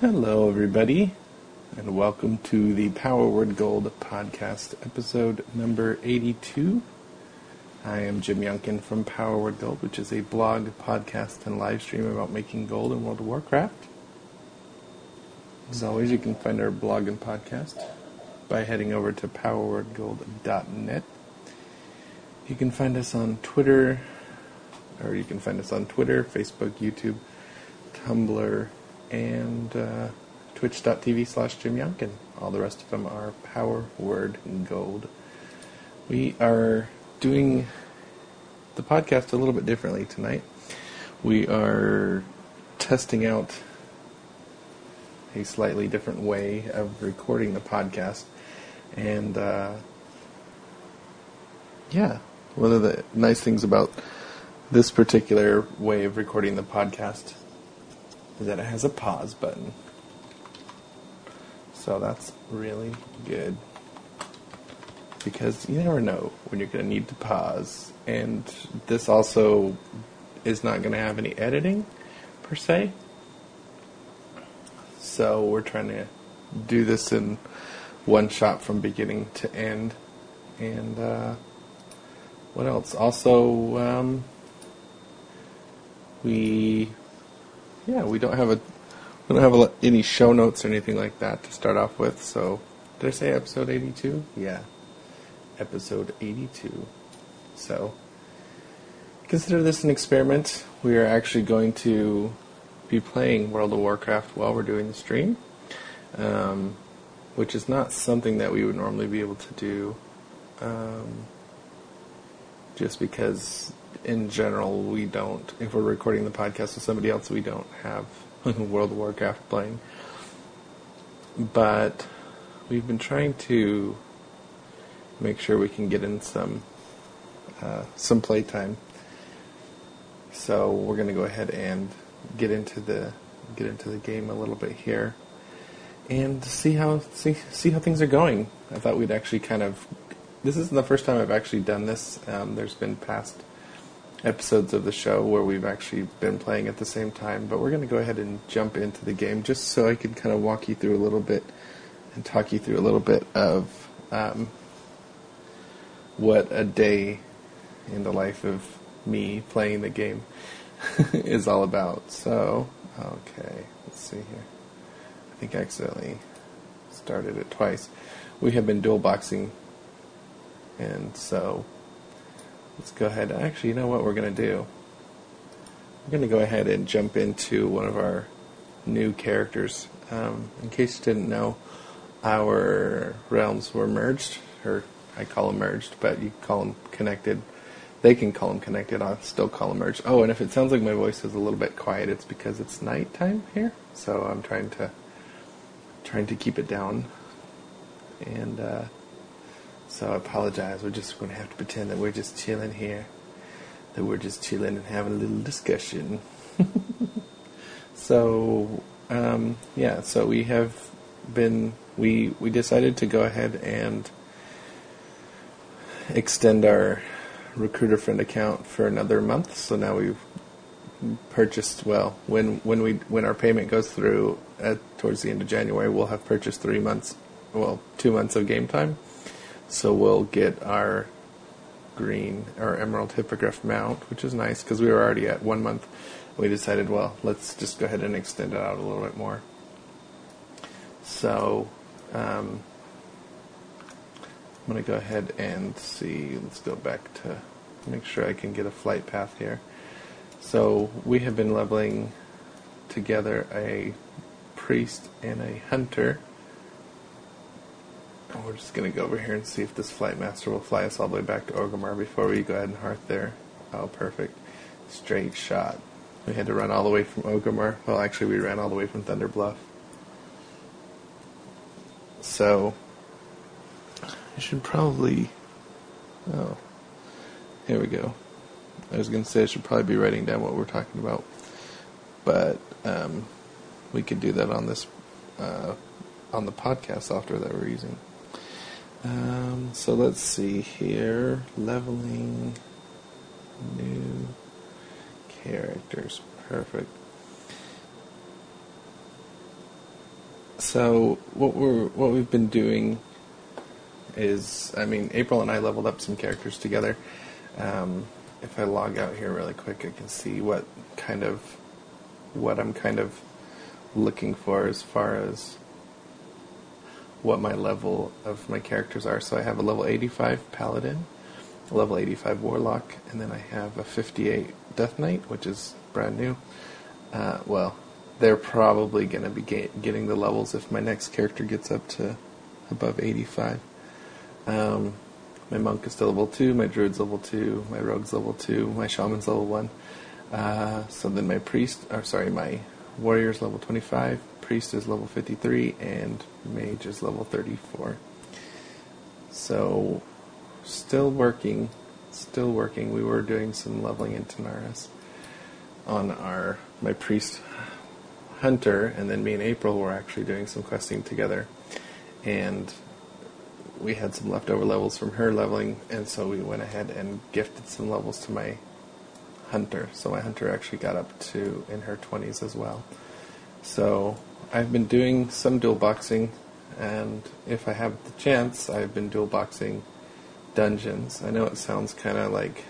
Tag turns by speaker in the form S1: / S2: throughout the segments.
S1: Hello, everybody, and welcome to the Power Word Gold podcast, episode number 82. I am Jim Younkin from Power Word Gold, which is a blog, podcast, and live stream about making gold in World of Warcraft. As always, you can find our blog and podcast by heading over to powerwordgold.net. You can find us on Twitter, or you can find us on Twitter, Facebook, YouTube, Tumblr, and uh, twitch.tv slash Jim Younkin. All the rest of them are Power Word Gold. We are doing the podcast a little bit differently tonight. We are testing out a slightly different way of recording the podcast. And uh, yeah, one of the nice things about this particular way of recording the podcast is that it has a pause button. So that's really good. Because you never know when you're going to need to pause. And this also is not going to have any editing, per se. So we're trying to do this in one shot from beginning to end. And uh, what else? Also, um, we yeah, we don't have a we don't have a, any show notes or anything like that to start off with. So, did I say episode 82? Yeah, episode 82. So, consider this an experiment. We are actually going to be playing World of Warcraft while we're doing the stream, um, which is not something that we would normally be able to do. Um, just because in general, we don't. If we're recording the podcast with somebody else, we don't have World of Warcraft playing. But we've been trying to make sure we can get in some uh, some playtime. So we're going to go ahead and get into the get into the game a little bit here, and see how see see how things are going. I thought we'd actually kind of. This isn't the first time I've actually done this. Um, there's been past episodes of the show where we've actually been playing at the same time, but we're going to go ahead and jump into the game just so I can kind of walk you through a little bit and talk you through a little bit of um, what a day in the life of me playing the game is all about. So, okay, let's see here. I think I accidentally started it twice. We have been dual boxing, and so let's go ahead. Actually, you know what we're going to do? We're going to go ahead and jump into one of our new characters. Um, in case you didn't know, our realms were merged, or I call them merged, but you call them connected. They can call them connected. I'll still call them merged. Oh, and if it sounds like my voice is a little bit quiet, it's because it's nighttime here, so I'm trying to trying to keep it down. And uh, so I apologize. We're just going to have to pretend that we're just chilling here. That we're just chilling and having a little discussion. so, um, yeah, so we have been, we, we decided to go ahead and extend our recruiter friend account for another month. So now we've purchased, well, when, when we, when our payment goes through at, towards the end of January, we'll have purchased three months, well, two months of game time. So we'll get our green, our emerald hippogriff mount, which is nice because we were already at one month. We decided, well, let's just go ahead and extend it out a little bit more. So um, I'm going to go ahead and see. Let's go back to make sure I can get a flight path here. So we have been leveling together a priest and a hunter we're just going to go over here and see if this flight master will fly us all the way back to Orgrimmar before we go ahead and hearth there. Oh, perfect. Straight shot. We had to run all the way from Orgrimmar. Well, actually, we ran all the way from Thunder Bluff. So, I should probably. Oh, here we go. I was going to say I should probably be writing down what we're talking about, but um, we could do that on this uh, on the podcast software that we're using. Um, so let's see here. Leveling new characters. Perfect. So what we're what we've been doing is, I mean, April and I leveled up some characters together. Um, if I log out here really quick, I can see what kind of what I'm kind of looking for as far as what my level of my characters are. So I have a level 85 paladin, a level 85 warlock, and then I have a 58 death knight, which is brand new. Uh, well, they're probably going to be get, getting the levels if my next character gets up to above 85. Um, my monk is level 2, my druid's level 2, my rogue's level 2, my shaman's level 1. Uh, so then my priest, or sorry, my warrior's level 25, priest is level 53, and mage is level 34. So, still working, still working. We were doing some leveling in Tanaris on our my priest hunter, and then me and April were actually doing some questing together, and we had some leftover levels from her leveling, and so we went ahead and gifted some levels to my hunter. So my hunter actually got up to in her 20s as well. So I've been doing some dual boxing, and if I have the chance, I've been dual boxing dungeons. I know it sounds kind of like,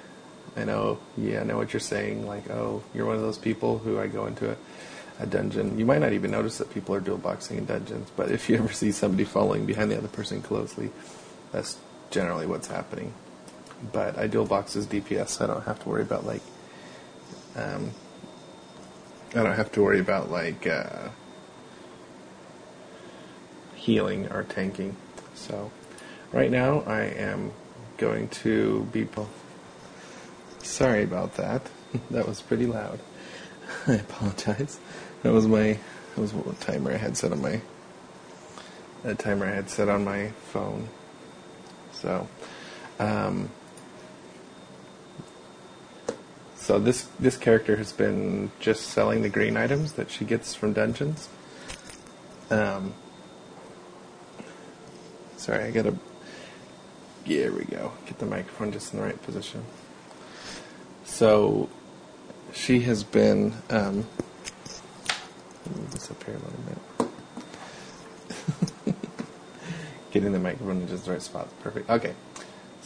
S1: I know, yeah, I know what you're saying. Like, oh, you're one of those people who I go into a a dungeon. You might not even notice that people are dual boxing in dungeons, but if you ever see somebody following behind the other person closely, that's generally what's happening. But I dual box as DPS, so I don't have to worry about like, um, I don't have to worry about like uh, healing or tanking. So right now I am going to be. Sorry about that. that was pretty loud. I apologize. That was my that was what timer I had set on my that timer I had set on my phone. So, um, so this this character has been just selling the green items that she gets from dungeons. Um, sorry, I gotta. Here we go. Get the microphone just in the right position. So, she has been. Um, move this up here a little bit. Getting the microphone in just the right spot. Perfect. Okay.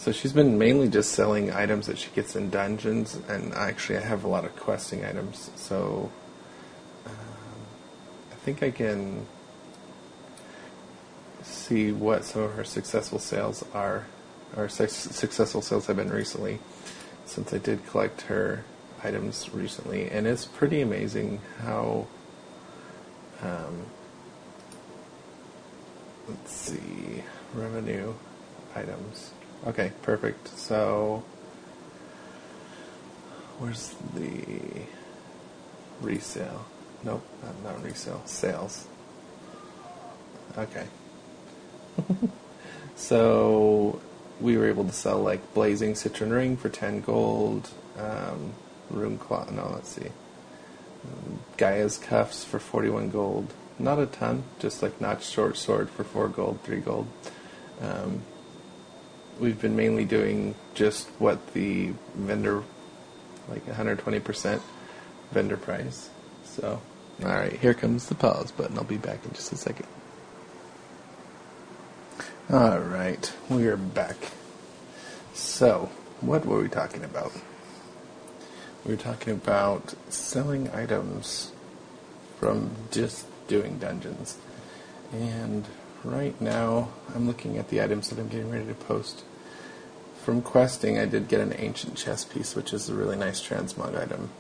S1: So she's been mainly just selling items that she gets in dungeons, and actually I have a lot of questing items. So um, I think I can see what some of her successful sales are, or su- successful sales have been recently, since I did collect her items recently, and it's pretty amazing how um, let's see, revenue items. Okay, perfect. So, where's the resale? Nope, not, not resale. Sales. Okay. so, we were able to sell like Blazing Citrine Ring for 10 gold, um, Rune Cloth. No, let's see. Gaea's cuffs for 41 gold. Not a ton, just like notched short sword for 4 gold, 3 gold. Um, we've been mainly doing just what the vendor, like 120% vendor price. So, alright, here comes the pause button. I'll be back in just a second. Alright, we are back. So, what were we talking about? we were talking about selling items from just doing dungeons. And right now, I'm looking at the items that I'm getting ready to post. From questing, I did get an ancient chess piece, which is a really nice transmog item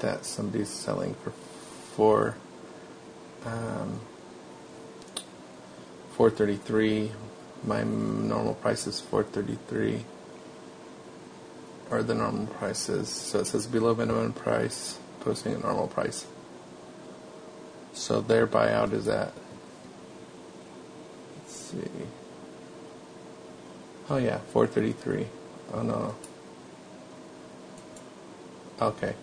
S1: that somebody's selling for four, um, 433. My normal price is 433 or the normal price is. So it says below minimum price, posting a normal price. So their buyout is at, see. Oh yeah, 433. Oh no. Okay.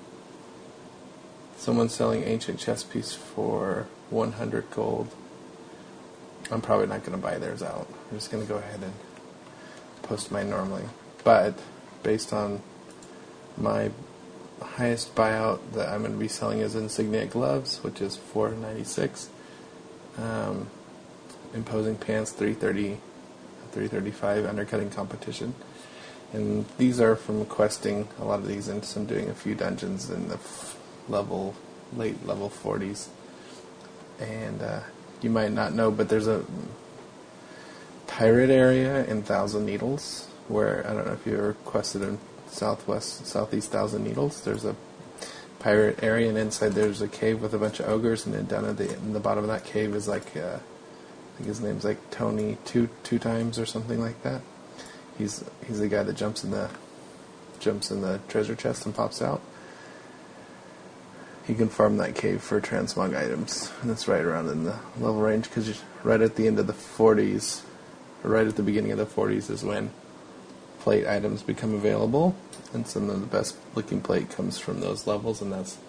S1: Someone's selling ancient chess piece for 100 gold. I'm probably not going to buy theirs out. I'm just going to go ahead and post mine normally. But based on my highest buyout that I'm going to be selling is Insignia gloves, which is 496. Um, imposing pants 330, 335 undercutting competition. And these are from questing a lot of these and some doing a few dungeons in the f- level, late level 40s. And uh, you might not know, but there's a pirate area in Thousand Needles where I don't know if you ever quested in Southwest, Southeast Thousand Needles. There's a pirate area, and inside there's a cave with a bunch of ogres, and then down at the in the bottom of that cave is like uh, think his name's like Tony two two times or something like that. He's he's the guy that jumps in the jumps in the treasure chest and pops out. You can farm that cave for transmog items, and it's right around in the level range because right at the end of the 40s, or right at the beginning of the 40s is when plate items become available, and some of the best looking plate comes from those levels, and that's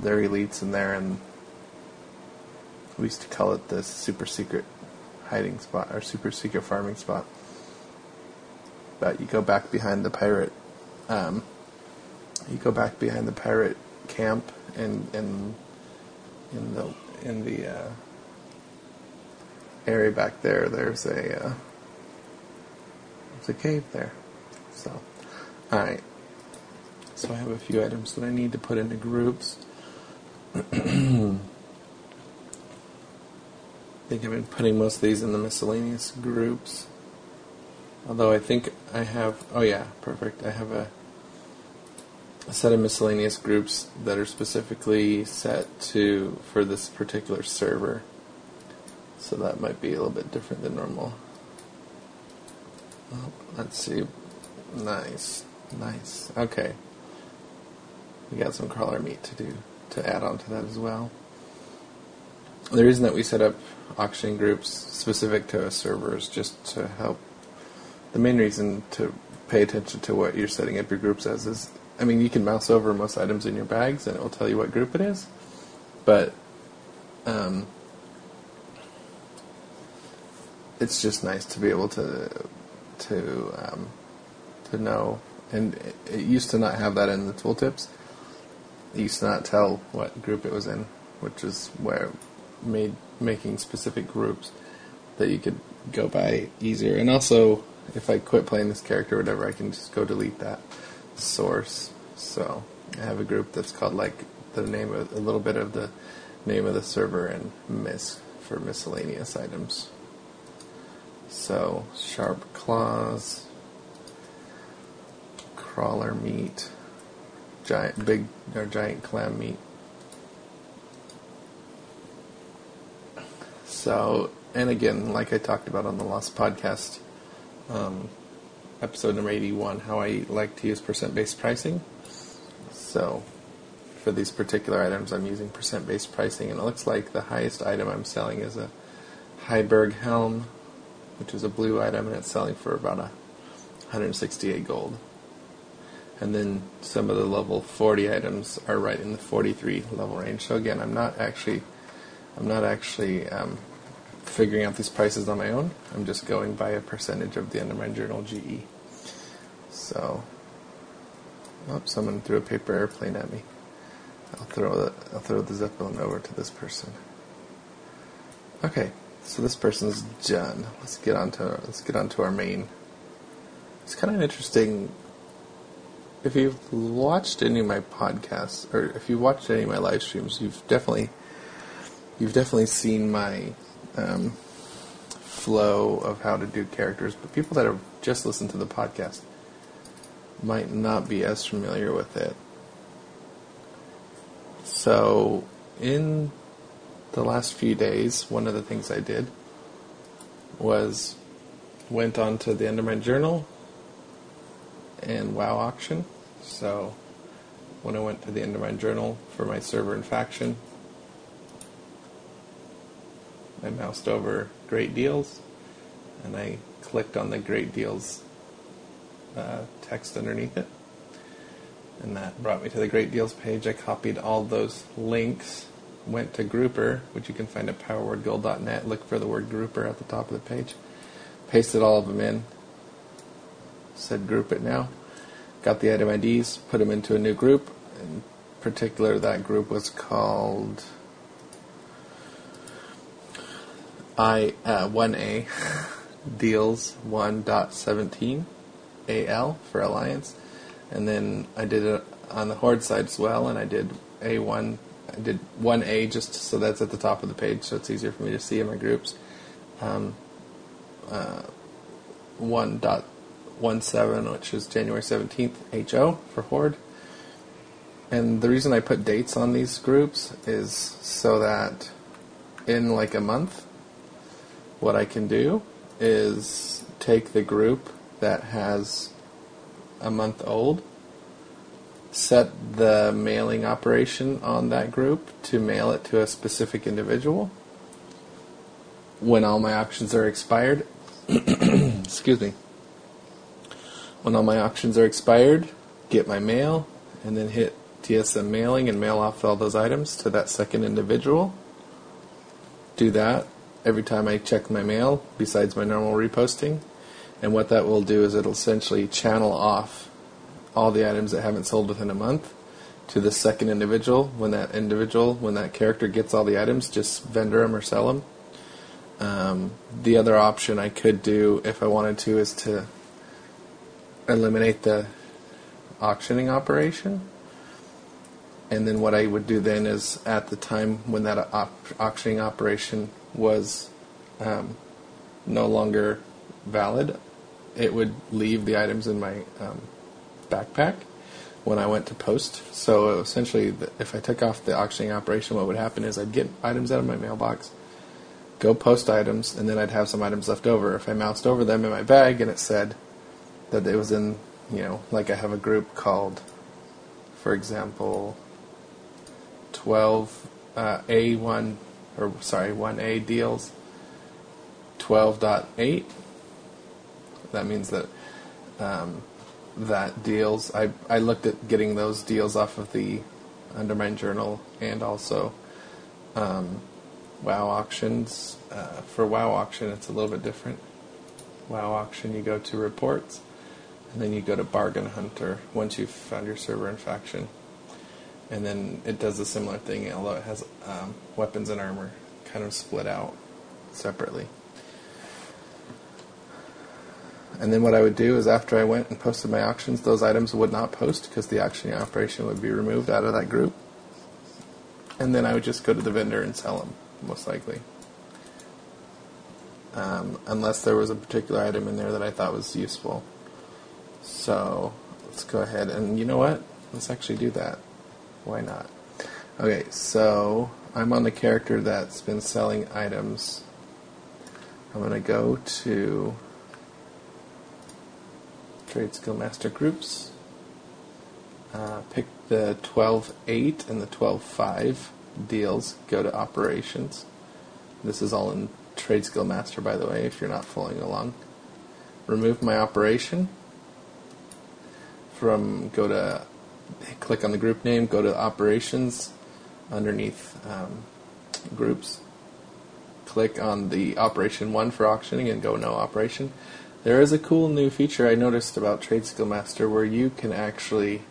S1: their elites in there, and we used to call it the super secret hiding spot or super secret farming spot. But you go back behind the pirate, um, you go back behind the pirate camp, and and in the in the uh, area back there, there's a uh, there's a cave there. So, all right. So I have a few items that I need to put into groups. I think I've been putting most of these in the miscellaneous groups. Although I think I have, oh yeah, perfect. I have a, a set of miscellaneous groups that are specifically set to for this particular server. So that might be a little bit different than normal. Oh, let's see. Nice, nice. Okay, we got some crawler meat to do to add on to that as well. The reason that we set up auction groups specific to a server is just to help. The main reason to pay attention to what you're setting up your groups as is, I mean, you can mouse over most items in your bags and it will tell you what group it is, but um, it's just nice to be able to to um, to know. And it, it used to not have that in the tooltips. It used to not tell what group it was in, which is where made making specific groups that you could go by easier. And also, if I quit playing this character or whatever, I can just go delete that source. So I have a group that's called like the name of a little bit of the name of the server and miss for miscellaneous items. So sharp claws, crawler meat, giant big or giant clam meat. So, and again, like I talked about on the Lost podcast, um, episode number 81, how I like to use percent based pricing. So, for these particular items, I'm using percent based pricing, and it looks like the highest item I'm selling is a Heiberg helm, which is a blue item, and it's selling for about a 168 gold. And then some of the level 40 items are right in the 43 level range. So again, I'm not actually, I'm not actually um, figuring out these prices on my own. I'm just going by a percentage of the Undermine Journal GE. So, oh, someone threw a paper airplane at me. I'll throw the I'll throw the zeppelin over to this person. Okay, so this person's done. Let's get on to let's get on to our main. It's kind of interesting. If you've watched any of my podcasts, or if you've watched any of my live streams, you've definitely you've definitely seen my um, flow of how to do characters. But people that have just listened to the podcast might not be as familiar with it. So, in the last few days, one of the things I did was went on to the Undermine Journal and WoW auction. So when I went to the Undermine Journal for my server and faction, I moused over Great Deals and I clicked on the Great Deals uh, text underneath it. And that brought me to the Great Deals page. I copied all those links went to Grouper, which you can find at powerwordgold.net. Look for the word Grouper at the top of the page. Pasted all of them in. Said group it now. Got the item IDs, put them into a new group. In particular, that group was called I uh, 1A deals 1.17 AL for Alliance, and then I did it on the Horde side as well, and I did A1. I did 1A just so that's at the top of the page, so it's easier for me to see in my groups. Um, uh, 1.17, which is January 17th, HO for Horde. And the reason I put dates on these groups is so that in like a month, what I can do is take the group that has a month old, set the mailing operation on that group to mail it to a specific individual. When all my options are expired, excuse me, when all my options are expired, get my mail, and then hit TSM mailing and mail off all those items to that second individual. Do that every time I check my mail, besides my normal reposting. And what that will do is it'll essentially channel off all the items that haven't sold within a month to the second individual. When that individual, when that character gets all the items, just vendor them or sell them. Um, the other option I could do, if I wanted to, is to eliminate the auctioning operation. And then what I would do then is, at the time when that op- auctioning operation was um, no longer valid, it would leave the items in my um, backpack when I went to post. So essentially, if I took off the auctioning operation, what would happen is I'd get items out of my mailbox, go post items, and then I'd have some items left over. If I moused over them in my bag and it said that it was in, you know, like I have a group called, for example, 12 uh, A1 or sorry, 1A deals 12.8. That means that um, that deals. I I looked at getting those deals off of the Undermine Journal and also um, WoW auctions. Uh, for WoW auction, it's a little bit different. WoW auction, you go to reports, and then you go to Bargain Hunter once you've found your server and faction and then it does a similar thing, although it has um, weapons and armor kind of split out separately. And then what I would do is after I went and posted my auctions, those items would not post because the auctioning operation would be removed out of that group. And then I would just go to the vendor and sell them, most likely. Um, unless there was a particular item in there that I thought was useful. So let's go ahead and you know what? Let's actually do that. Why not? Okay, so I'm on the character that's been selling items. I'm going to go to Trade Skill Master Groups. Uh, pick the 12.8 and the 12.5 deals. Go to Operations. This is all in Trade Skill Master, by the way, if you're not following along. Remove my operation. From go to click on the group name, go to operations underneath um, groups, click on the operation one for auctioning and go no operation. There is a cool new feature I noticed about Trade Skill Master where you can actually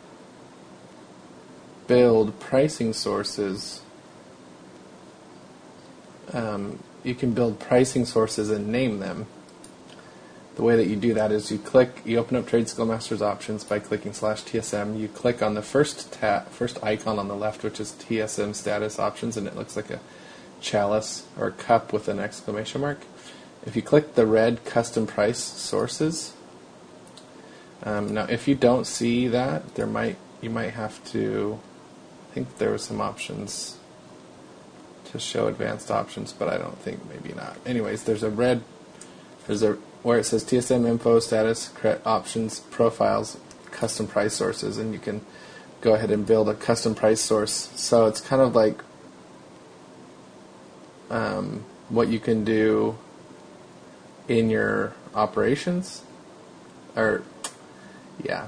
S1: build pricing sources. Um, you can build pricing sources and name them the way that you do that is you click, you open up Trade Skill Masters options by clicking slash TSM. You click on the first tab, first icon on the left, which is TSM status options, and it looks like a chalice or a cup with an exclamation mark. If you click the red custom price sources, um, now if you don't see that, there might you might have to. I think there were some options to show advanced options, but I don't think maybe not. Anyways, there's a red there's a where it says TSM info, status, options, profiles, custom price sources, and you can go ahead and build a custom price source. So it's kind of like um, what you can do in your operations, or yeah,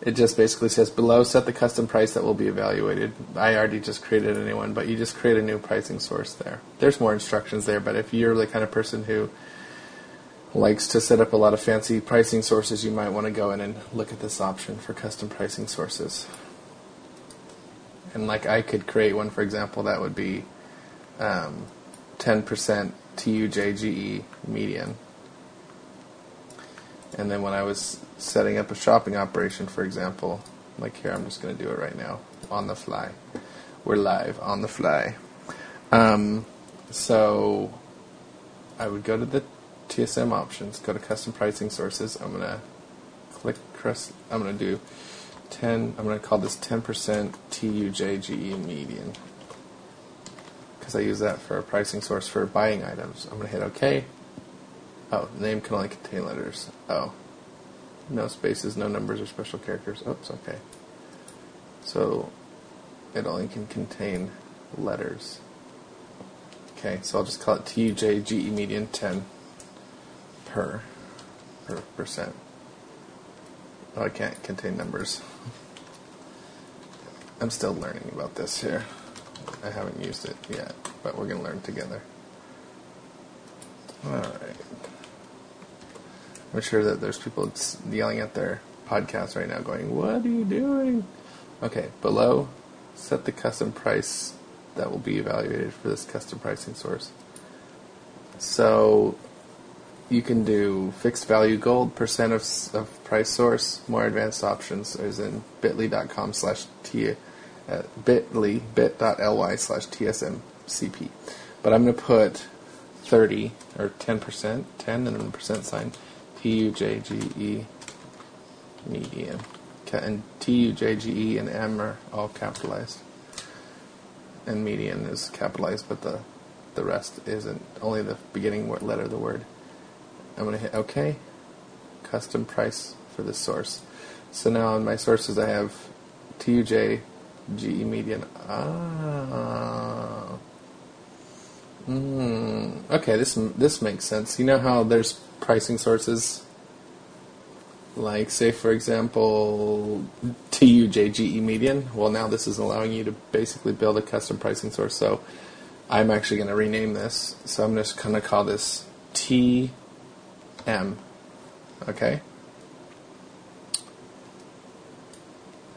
S1: it just basically says below set the custom price that will be evaluated. I already just created a new one, but you just create a new pricing source there. There's more instructions there, but if you're the kind of person who likes to set up a lot of fancy pricing sources, you might want to go in and look at this option for custom pricing sources. And like I could create one, for example, that would be um, 10% TUJGE median. And then when I was setting up a shopping operation, for example, like here, I'm just going to do it right now on the fly. We're live on the fly. Um, so I would go to the TSM options, go to custom pricing sources. I'm going to click, I'm going to do 10, I'm going to call this 10% TUJGE median because I use that for a pricing source for buying items. I'm going to hit OK. Oh, name can only contain letters. Oh. No spaces, no numbers or special characters. Oops, okay. So it only can contain letters. Okay, so I'll just call it TUJGE median 10 per, per percent. Oh, I can't contain numbers. I'm still learning about this here. I haven't used it yet, but we're going to learn together. Alright. I'm sure that there's people yelling at their podcast right now going, What are you doing? Okay, below, set the custom price that will be evaluated for this custom pricing source. So you can do fixed value gold, percent of, of price source, more advanced options is in bit.ly.com slash t uh, bit.ly bit.ly slash tsmcp. But I'm going to put 30 or 10%, 10 and then the percent sign, T-U-J-G-E median. And T-U-J-G-E and M are all capitalized. And median is capitalized, but the the rest isn't. Only the beginning letter of the word. I'm going to hit OK. Custom price for this source. So now in my sources I have TUJ GE median. Ah. Mm, okay, this this makes sense. You know how there's pricing sources, like say for example TUJ GE median. Well, now this is allowing you to basically build a custom pricing source. So I'm actually going to rename this. So I'm just going to call this TM. Okay.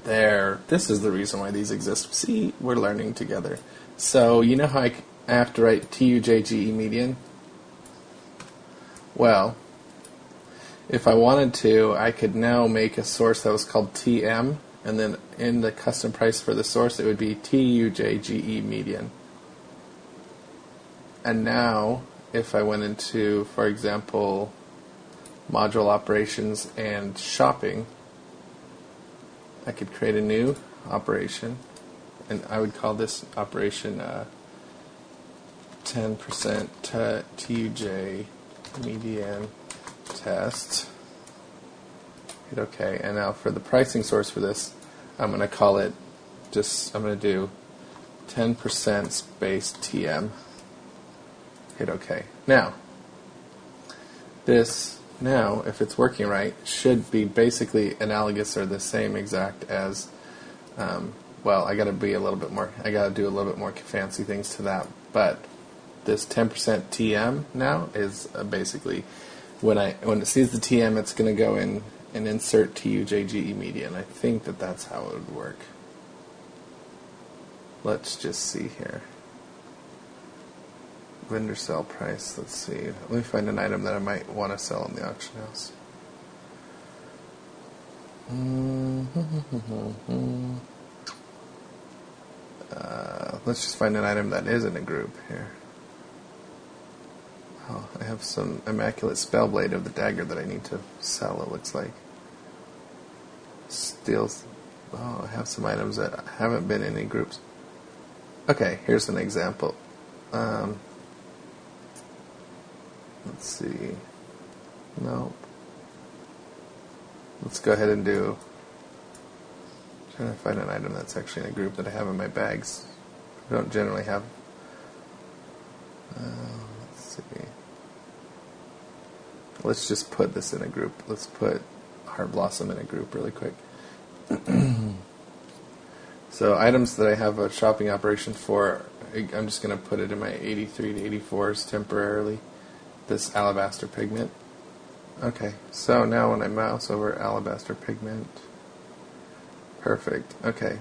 S1: There. This is the reason why these exist. See, we're learning together. So you know how I, I have to write TUJGE median? Well, if I wanted to, I could now make a source that was called TM, and then in the custom price for the source, it would be TUJGE median. And now, if I went into, for example, module operations and shopping, I could create a new operation, and I would call this operation uh, 10% TUJ median test. Hit OK. And now for the pricing source for this, I'm going to call it just, I'm going to do 10% space TM. Hit OK. Now, this now, if it's working right, should be basically analogous or the same exact as, um, well, I got to be a little bit more, I got to do a little bit more fancy things to that. But this 10% TM now is uh, basically when I when it sees the TM, it's going to go in and insert TUJGE media, and I think that that's how it would work. Let's just see here vendor sell price. Let's see. Let me find an item that I might want to sell in the auction house. Uh, let's just find an item that is in a group here. Oh, I have some immaculate spell blade of the dagger that I need to sell. It looks like steals. Oh, I have some items that haven't been in any groups. Okay, here's an example. Um, Let's see. Nope. Let's go ahead and do. I'm trying to find an item that's actually in a group that I have in my bags. I don't generally have. Uh, let's see. Let's just put this in a group. Let's put Heart Blossom in a group really quick. so items that I have a shopping operation for, I'm just going to put it in my 83 to 84s temporarily this alabaster pigment. Okay, so now when I mouse over alabaster pigment, perfect, okay.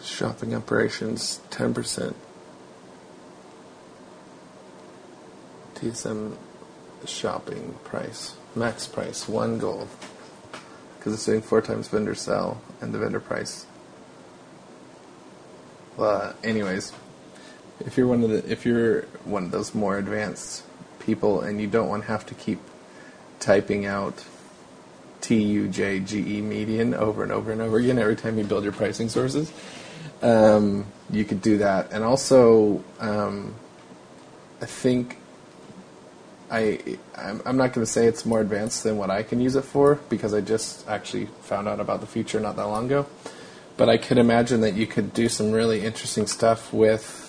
S1: Shopping operations, 10%. TSM shopping price, max price, one gold. Because it's doing four times vendor sell and the vendor price. But, anyways, if you're one of the if you're one of those more advanced people and you don't want to have to keep typing out TUJGE median over and over and over again every time you build your pricing sources, um, you could do that. And also, um, I think I I'm, I'm not going to say it's more advanced than what I can use it for because I just actually found out about the feature not that long ago. But I could imagine that you could do some really interesting stuff with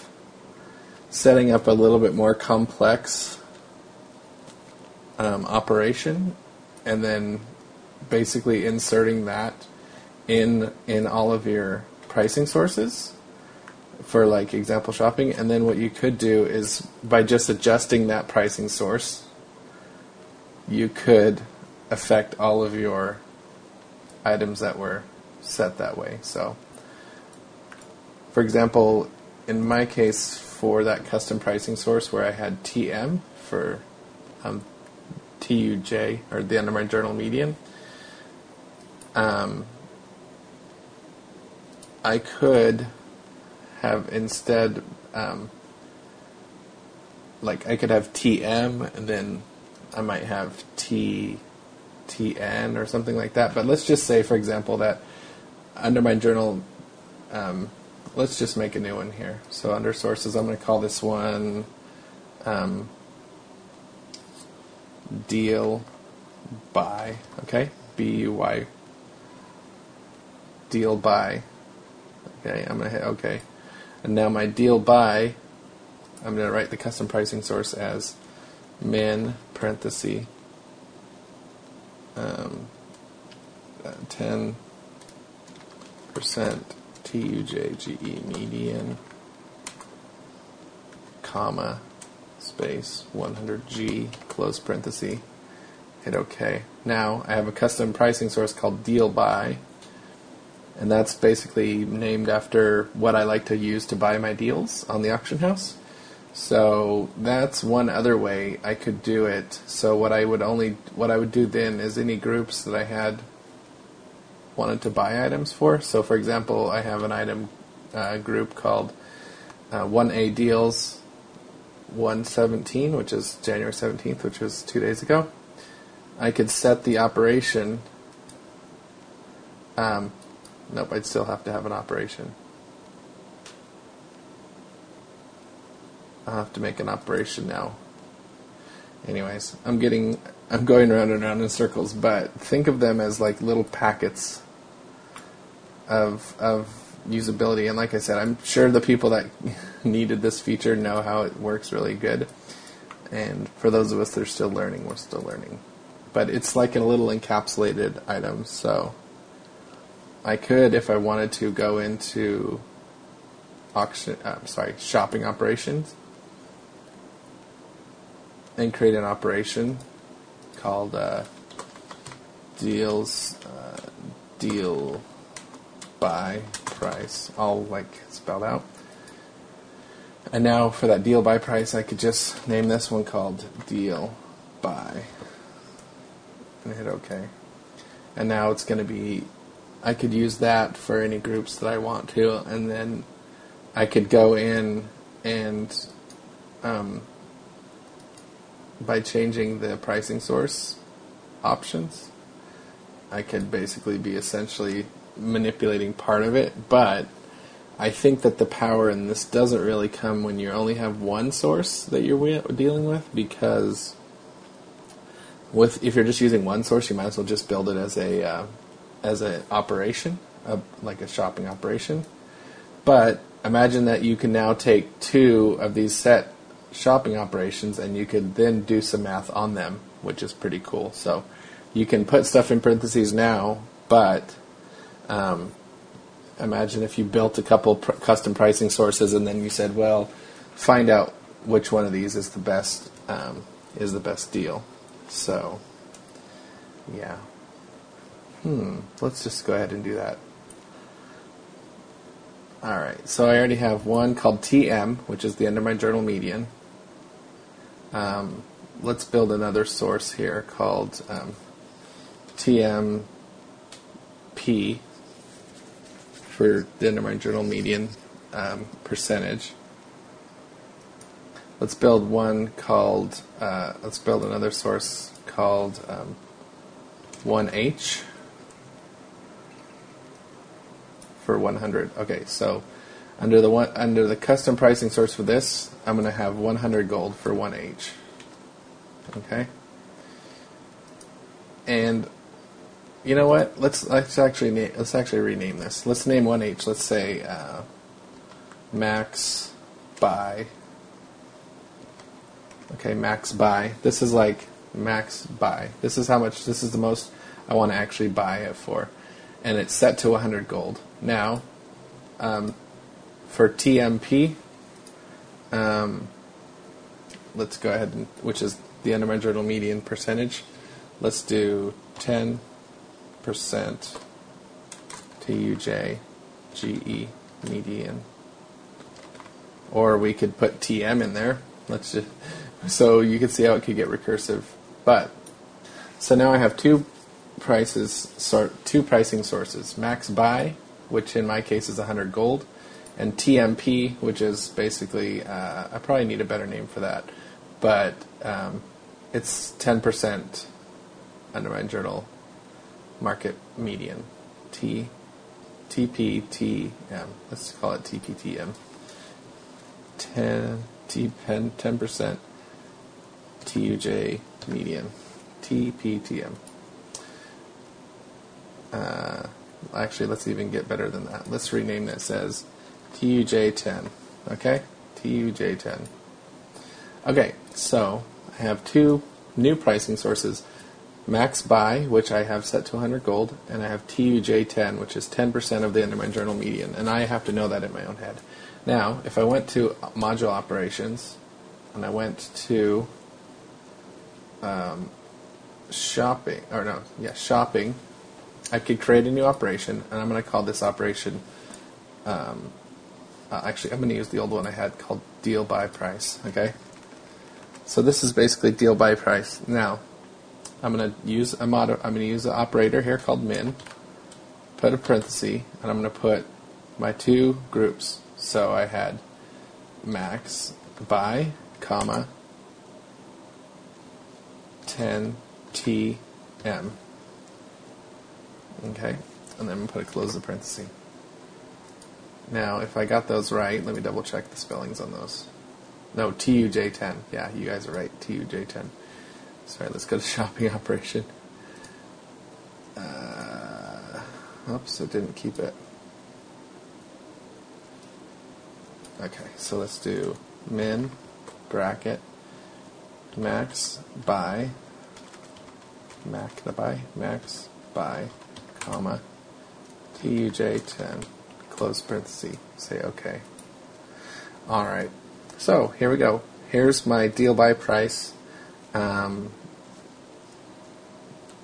S1: setting up a little bit more complex um, operation, and then basically inserting that in in all of your pricing sources for like example shopping. And then what you could do is by just adjusting that pricing source you could affect all of your items that were set that way. So for example in my case for that custom pricing source where I had TM for um, TUJ or the Undermine Journal median um, I could have instead, um, like I could have TM and then I might have T TN or something like that. But let's just say, for example, that Undermine Journal, um, let's just make a new one here. So under sources, I'm going to call this one um, deal buy, okay? B U Y deal buy. Okay, I'm going to hit OK. And now my deal by, I'm going to write the custom pricing source as min parenthesis um, 10% TUJGE median, comma, space 100G, close parenthesis, hit OK. Now I have a custom pricing source called deal buy and that's basically named after what I like to use to buy my deals on the auction house. So that's one other way I could do it. So what I would only what I would do then is any groups that I had wanted to buy items for. So for example, I have an item uh, group called uh, 1A deals 117, which is January 17th, which was two days ago. I could set the operation um, Nope, I'd still have to have an operation. I'll have to make an operation now. Anyways, I'm getting, I'm going around and around in circles, but think of them as like little packets of of usability. And like I said, I'm sure the people that needed this feature know how it works really good. And for those of us that are still learning, we're still learning. But it's like a little encapsulated item, so I could, if I wanted to, go into auction. Uh, sorry, shopping operations, and create an operation called uh, deals uh, deal by price, all like spelled out. And now for that deal buy price, I could just name this one called deal buy and hit OK. And now it's going to be I could use that for any groups that I want to, and then I could go in and um, by changing the pricing source options, I could basically be essentially manipulating part of it, but I think that the power in this doesn't really come when you only have one source that you're dealing with because with if you're just using one source, you might as well just build it as a uh, as an operation, a, like a shopping operation. But imagine that you can now take two of these set shopping operations and you could then do some math on them, which is pretty cool. So you can put stuff in parentheses now, but um, imagine if you built a couple pr- custom pricing sources and then you said, well, find out which one of these is the best um, is the best deal. So, yeah. Hmm, let's just go ahead and do that. Alright, so I already have one called TM, which is the Undermine Journal median. um, let's build another source here called um, TMP for the Undermine Journal median um, percentage. Let's build one called, uh, let's build another source called um, 1H for 100. Okay, so under the one under the custom pricing source for this, I'm going to have 100 gold for 1H. Okay? And you know what? Let's let's actually na- let's actually rename this. Let's name 1H. Let's say uh, max buy. Okay, max buy. This is like max buy. This is how much. This is the most I want to actually buy it for, and it's set to 100 gold. Now, um, for TMP, um, let's go ahead and which is the Undermine Journal median percentage. Let's do 10 percent TUJ GE median. Or we could put TM in there. Let's just so you can see how it could get recursive. But so now I have two prices sort two pricing sources. Max buy, which in my case is 100 gold, and TMP, which is basically uh, I probably need a better name for that, but um, it's 10% Undermine Journal market median. T TPTM. Let's call it TPTM. 10 T 10 percent TUJ median. TPTM. Uh, actually, let's even get better than that. Let's rename this as TUJ10. Okay? TUJ10. Okay, so I have two new pricing sources max buy, which I have set to 100 gold, and I have TUJ10, which is 10% of the Undermine Journal median, and I have to know that in my own head. Now, if I went to module operations, and I went to um, shopping, or no, yeah, shopping, I could create a new operation, and I'm going to call this operation. Um, uh, actually, I'm going to use the old one I had called deal buy price. Okay. So this is basically deal buy price. Now, I'm going to use a mod. I'm going to use an operator here called min. Put a parenthesis, and I'm going to put my two groups. So I had max buy comma 10 t m. Okay, and then I'm going to put a close the parenthesis. Now, if I got those right, let me double check the spellings on those. No, TUJ10. Yeah, you guys are right. TUJ10. Sorry, let's go to shopping operation. Uh, oops, it didn't keep it. Okay, so let's do min bracket max buy max the by max buy comma tuj10 close parenthesis say okay all right so here we go here's my deal buy price um,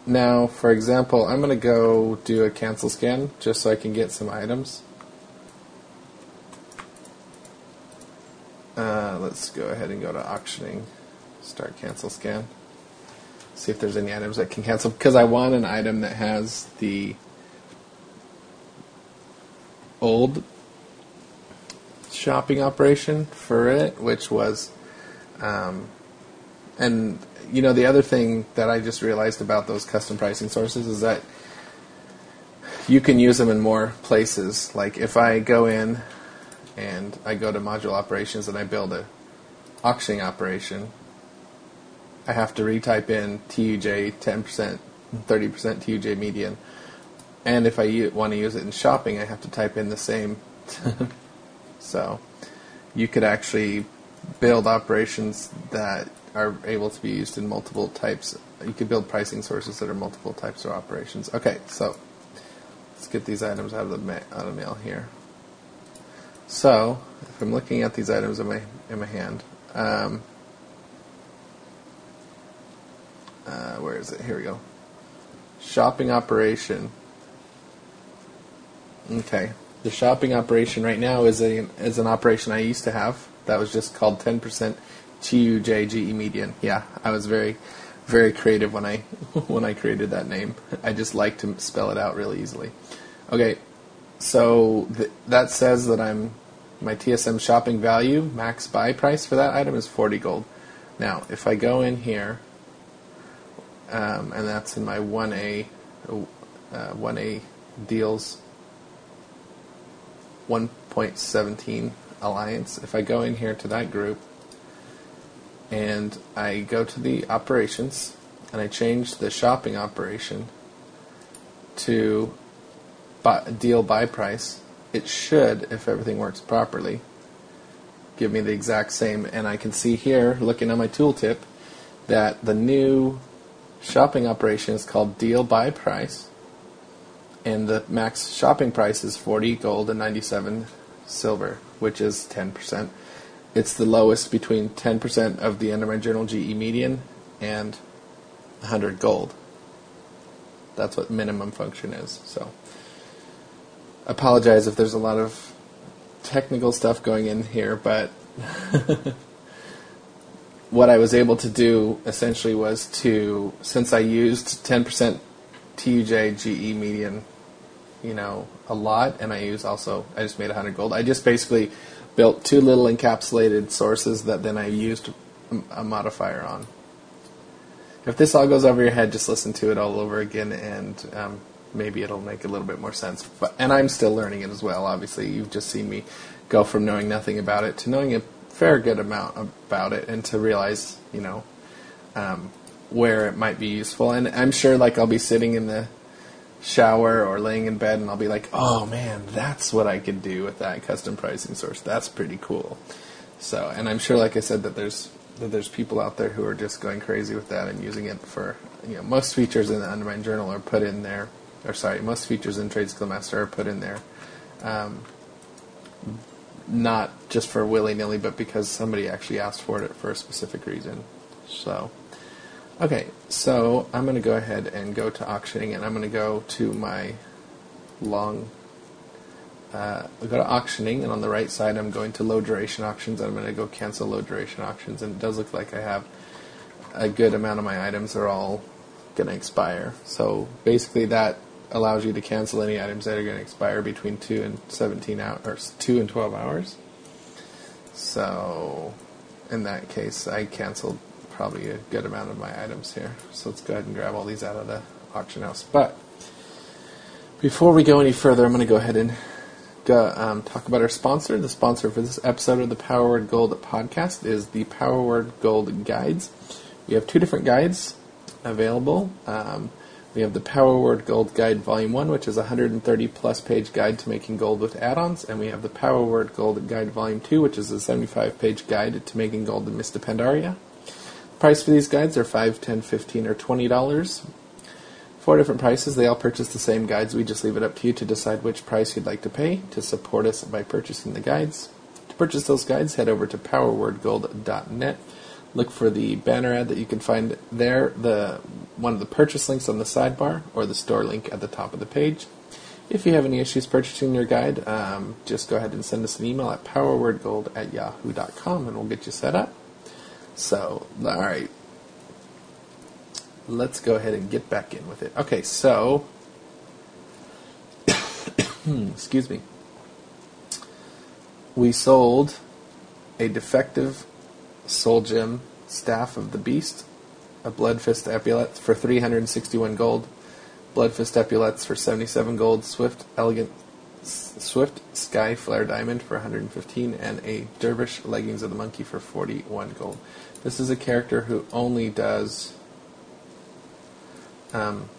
S1: now, for example, I'm going to go do a cancel scan just so I can get some items. Uh, let's go ahead and go to auctioning, start cancel scan. See if there's any items that can cancel because I want an item that has the old shopping operation for it, which was um, and you know, the other thing that I just realized about those custom pricing sources is that you can use them in more places. Like if I go in and I go to module operations and I build a auctioning operation, I have to retype in TUJ 10%, 30% TUJ median. And if I u- want to use it in shopping, I have to type in the same. so you could actually build operations that are able to be used in multiple types. You could build pricing sources that are multiple types of operations. Okay, so let's get these items out of the ma- out of mail here. So if I'm looking at these items in my in my hand, um, uh, where is it? Here we go. Shopping operation. Okay, the shopping operation right now is a is an operation I used to have that was just called 10% T-U-J-G-E median. Yeah, I was very, very creative when I when I created that name. I just like to spell it out really easily. Okay, so th- that says that I'm my TSM shopping value max buy price for that item is 40 gold. Now, if I go in here, um, and that's in my 1A uh, 1A deals 1.17 alliance. If I go in here to that group and I go to the operations and I change the shopping operation to buy, deal buy price, it should, if everything works properly, give me the exact same. And I can see here, looking at my tooltip, that the new shopping operation is called deal buy price. And the max shopping price is 40 gold and 97 silver, which is 10%. It's the lowest between 10% of the Undermine Journal GE median and 100 gold. That's what minimum function is. So, apologize if there's a lot of technical stuff going in here, but what I was able to do essentially was to, since I used 10% TUJ GE median, you know, a lot, and I use also, I just made 100 gold. I just basically built two little encapsulated sources that then I used a modifier on. If this all goes over your head, just listen to it all over again, and um, maybe it'll make a little bit more sense. But and I'm still learning it as well. Obviously, you've just seen me go from knowing nothing about it to knowing a fair good amount about it, and to realize, you know, um, where it might be useful. And I'm sure, like, I'll be sitting in the shower or laying in bed, and I'll be like, "Oh man, that's what I could do with that custom pricing source. That's pretty cool." So, and I'm sure, like I said, that there's that there's people out there who are just going crazy with that and using it for you know most features in the Undermine Journal are put in there, or sorry, most features in Trade Skill Master are put in there. Um, not just for willy nilly, but because somebody actually asked for it for a specific reason. So, Okay, so I'm going to go ahead and go to auctioning, and I'm going to go to my long. Uh, I go to auctioning, and on the right side, I'm going to low duration auctions. I'm going to go cancel low duration auctions, and it does look like I have a good amount of my items are all going to expire. So basically, that allows you to cancel any items that are going to expire between two and 17 hours, two and 12 hours. So in that case, I canceled probably a good amount of my items here. So let's go ahead and grab all these out of the auction house. But before we go any further, I'm going to go ahead and go, um, talk about our sponsor. The sponsor for this episode of the Power Word Gold podcast is the Power Word Gold Guides. We have two different guides available. Um, we have the Power Word Gold Guide Volume 1, which is a 130 plus page guide to making gold with add ons, and we have the Power Word Gold Guide Volume 2, which is a 75 page guide to making gold in Mists of Pandaria. Price for these guides are 5 10 15 or $20. Four different prices. They all purchase the same guides. We just leave it up to you to decide which price you'd like to pay to support us by purchasing the guides. To purchase those guides, head over to powerwordgold.net. Look for the banner ad that you can find there, the one of the purchase links on the sidebar, or the store link at the top of the page. If you have any issues purchasing your guide, um, just go ahead and send us an email at powerwordgold at yahoo.com and we'll get you set up. So, all right. Let's go ahead and get back in with it. Okay, so, excuse me. We sold a defective Soul Gem Staff of the Beast, a Bloodfist Epaulette for 361 gold, Bloodfist Epaulettes for 77 gold, Swift Elegant Swift Sky Flare Diamond for 115, and a Dervish Leggings of the Monkey for 41 gold. This is a character who only does um,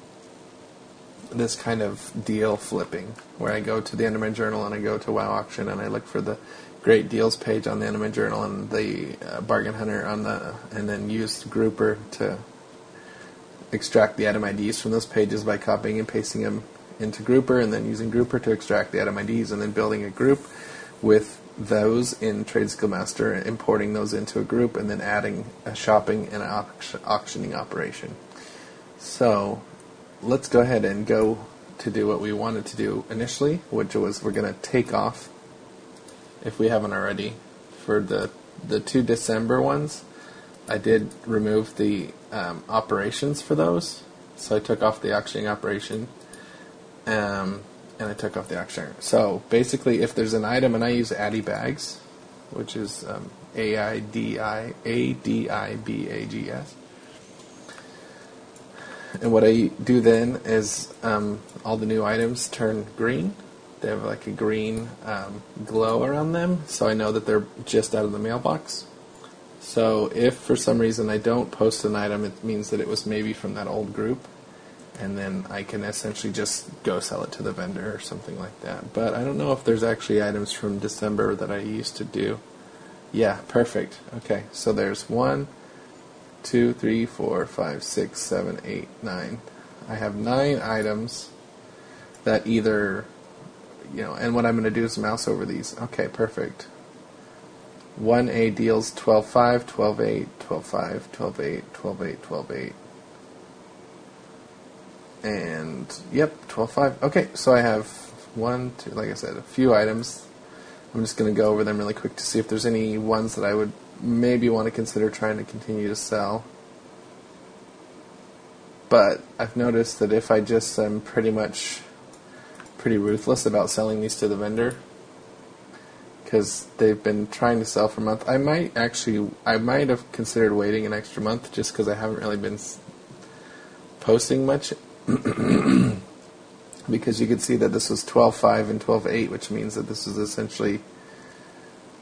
S1: this kind of deal flipping, where I go to the Undermine Journal and I go to WoW Auction and I look for the great deals page on the Undermine Journal and the uh, Bargain Hunter on the, and then use Grouper to extract the item IDs from those pages by copying and pasting them into Grouper, and then using Grouper to extract the item IDs, and then building a group with those in Trade Skill Master, importing those into a group, and then adding a shopping and an auctioning operation. So let's go ahead and go to do what we wanted to do initially, which was we're going to take off, if we haven't already, for the the two December ones. I did remove the um, operations for those. So I took off the auctioning operation, um, and I took off the auctioneer. So basically, if there's an item, and I use AdiBags, which is um, A I D I A D I B A G S. And what I do then is um, all the new items turn green. They have like a green um, glow around them, so I know that they're just out of the mailbox. So if for some reason I don't post an item, it means that it was maybe from that old group, and then I can essentially just go sell it to the vendor or something like that. But I don't know if there's actually items from December that I used to do. Yeah, perfect. Okay, so there's one, two, three, four, five, six, seven, eight, nine. I have nine items that either, you know, and what I'm going to do is mouse over these. Okay, perfect. 1A deals 12 5, 12 8, 12 5, 12 8, 12 8, 12 8. And, yep, 12.5. Okay, so I have one, two, like I said, a few items. I'm just going to go over them really quick to see if there's any ones that I would maybe want to consider trying to continue to sell. But I've noticed that if I just am pretty much pretty ruthless about selling these to the vendor, because they've been trying to sell for a month, I might actually, I might have considered waiting an extra month just because I haven't really been posting much. because you could see that this was 12.5 and 12.8, which means that this was essentially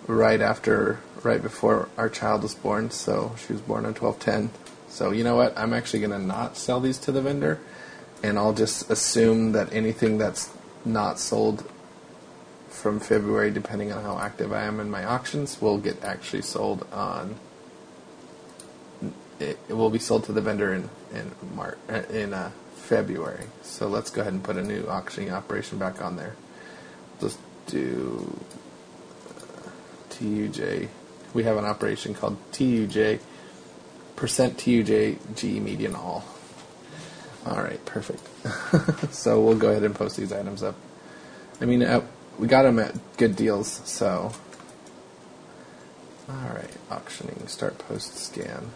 S1: right after, right before our child was born. So she was born on 1210. So you know what? I'm actually going to not sell these to the vendor, and I'll just assume that anything that's not sold from February, depending on how active I am in my auctions, will get actually sold on. It, it will be sold to the vendor in in March in uh, February. So let's go ahead and put a new auctioning operation back on there. Just do TUJ. We have an operation called TUJ, percent TUJ G median all. All right, perfect. so we'll go ahead and post these items up. I mean, uh, we got them at good deals, so. All right, auctioning, start post scan.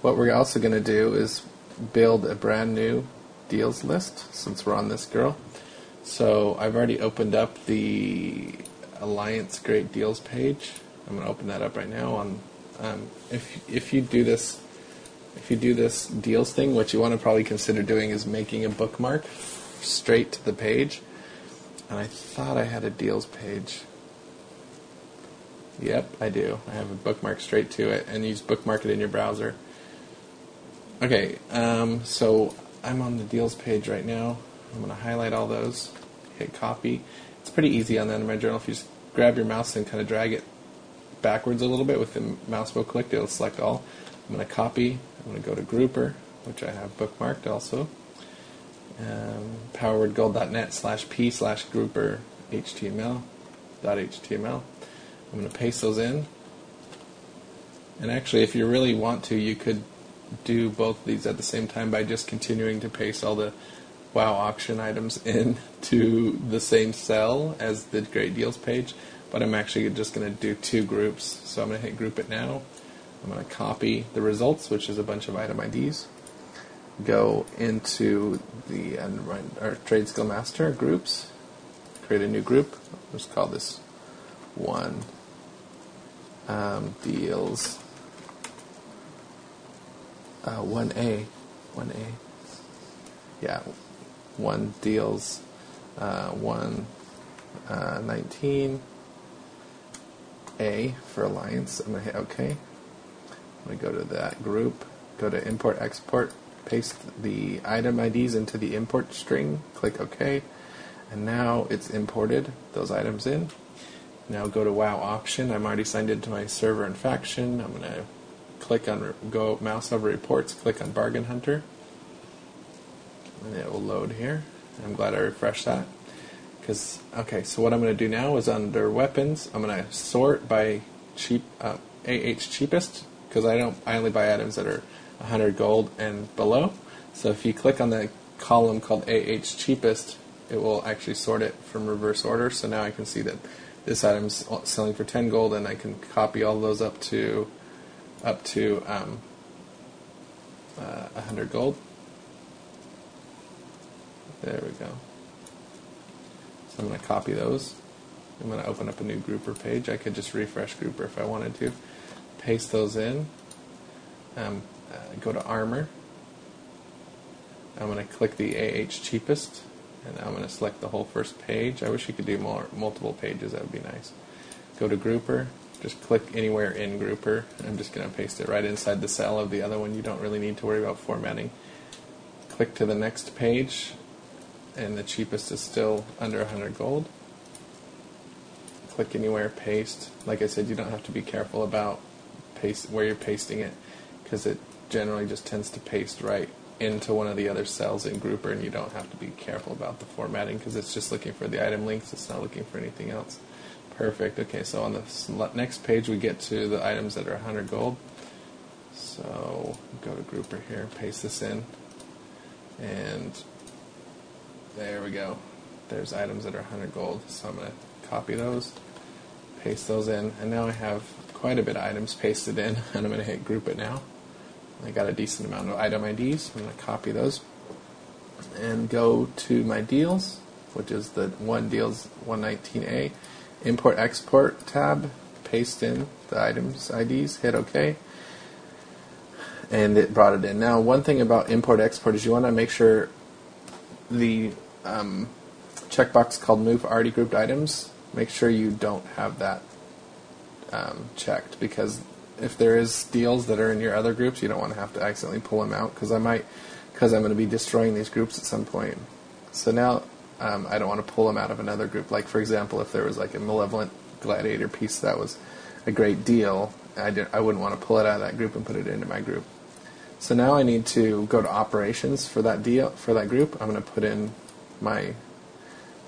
S1: What we're also going to do is build a brand new deals list since we're on this girl. So I've already opened up the Alliance Great Deals page. I'm going to open that up right now. On um, if if you do this, if you do this deals thing, what you want to probably consider doing is making a bookmark straight to the page. And I thought I had a deals page. Yep, I do. I have a bookmark straight to it, and you just bookmark it in your browser. Okay, um, so I'm on the deals page right now. I'm going to highlight all those, hit copy. It's pretty easy on the Undermine Journal. If you just grab your mouse and kind of drag it backwards a little bit with the mouse wheel clicked, it'll select all. I'm going to copy. I'm going to go to Grouper, which I have bookmarked also. Um, powerwordgold.net slash p slash grouper html dot html. I'm going to paste those in. And actually, if you really want to, you could do both of these at the same time by just continuing to paste all the WoW auction items into the same cell as the Great Deals page but I'm actually just going to do two groups. So I'm going to hit group it now. I'm going to copy the results, which is a bunch of item IDs. Go into the uh, Trade Skill Master groups. Create a new group. Let's call this one um, deals. Uh, 1A. 1A. Yeah. One deals. Uh, 1 uh, 19 a for Alliance. I'm going to hit OK. I'm going to go to that group, go to Import Export, paste the item IDs into the import string, click OK, and now it's imported those items in. Now go to WoW Auction. I'm already signed into my server and faction. I'm going to click on, go mouse over reports, click on Bargain Hunter, and it will load here. I'm glad I refreshed that. Because okay, so what I'm going to do now is under weapons, I'm going to sort by cheap uh, AH cheapest because I don't I only buy items that are 100 gold and below. So if you click on the column called AH cheapest, it will actually sort it from reverse order. So now I can see that this item's selling for 10 gold, and I can copy all those up to up to um, uh, 100 gold. There we go. So I'm going to copy those. I'm going to open up a new grouper page. I could just refresh grouper if I wanted to. Paste those in. Um, uh, go to armor. I'm going to click the AH cheapest and I'm going to select the whole first page. I wish you could do more multiple pages. That would be nice. Go to grouper. Just click anywhere in grouper. I'm just going to paste it right inside the cell of the other one. You don't really need to worry about formatting. Click to the next page and the cheapest is still under 100 gold. Click anywhere, paste. Like I said, you don't have to be careful about paste where you're pasting it because it generally just tends to paste right into one of the other cells in Grouper, and you don't have to be careful about the formatting because it's just looking for the item links. It's not looking for anything else. Perfect. Okay, so on the next page, we get to the items that are 100 gold. So go to Grouper here, paste this in, and there we go. There's items that are 100 gold. So I'm going to copy those, paste those in, and now I have quite a bit of items pasted in, and I'm going to hit Group It now. I got a decent amount of item IDs. I'm going to copy those and go to my deals, which is the one deals 119A import export tab, paste in the items IDs, hit OK, and it brought it in. Now, one thing about import export is you want to make sure the um, checkbox called move already grouped items, make sure you don't have that um, checked because if there is deals that are in your other groups, you don't want to have to accidentally pull them out because I might, because I'm going to be destroying these groups at some point. So now um, I don't want to pull them out of another group. Like for example, if there was like a malevolent gladiator piece that was a great deal, I, did, I wouldn't want to pull it out of that group and put it into my group. So now I need to go to operations for that deal for that group. I'm going to put in my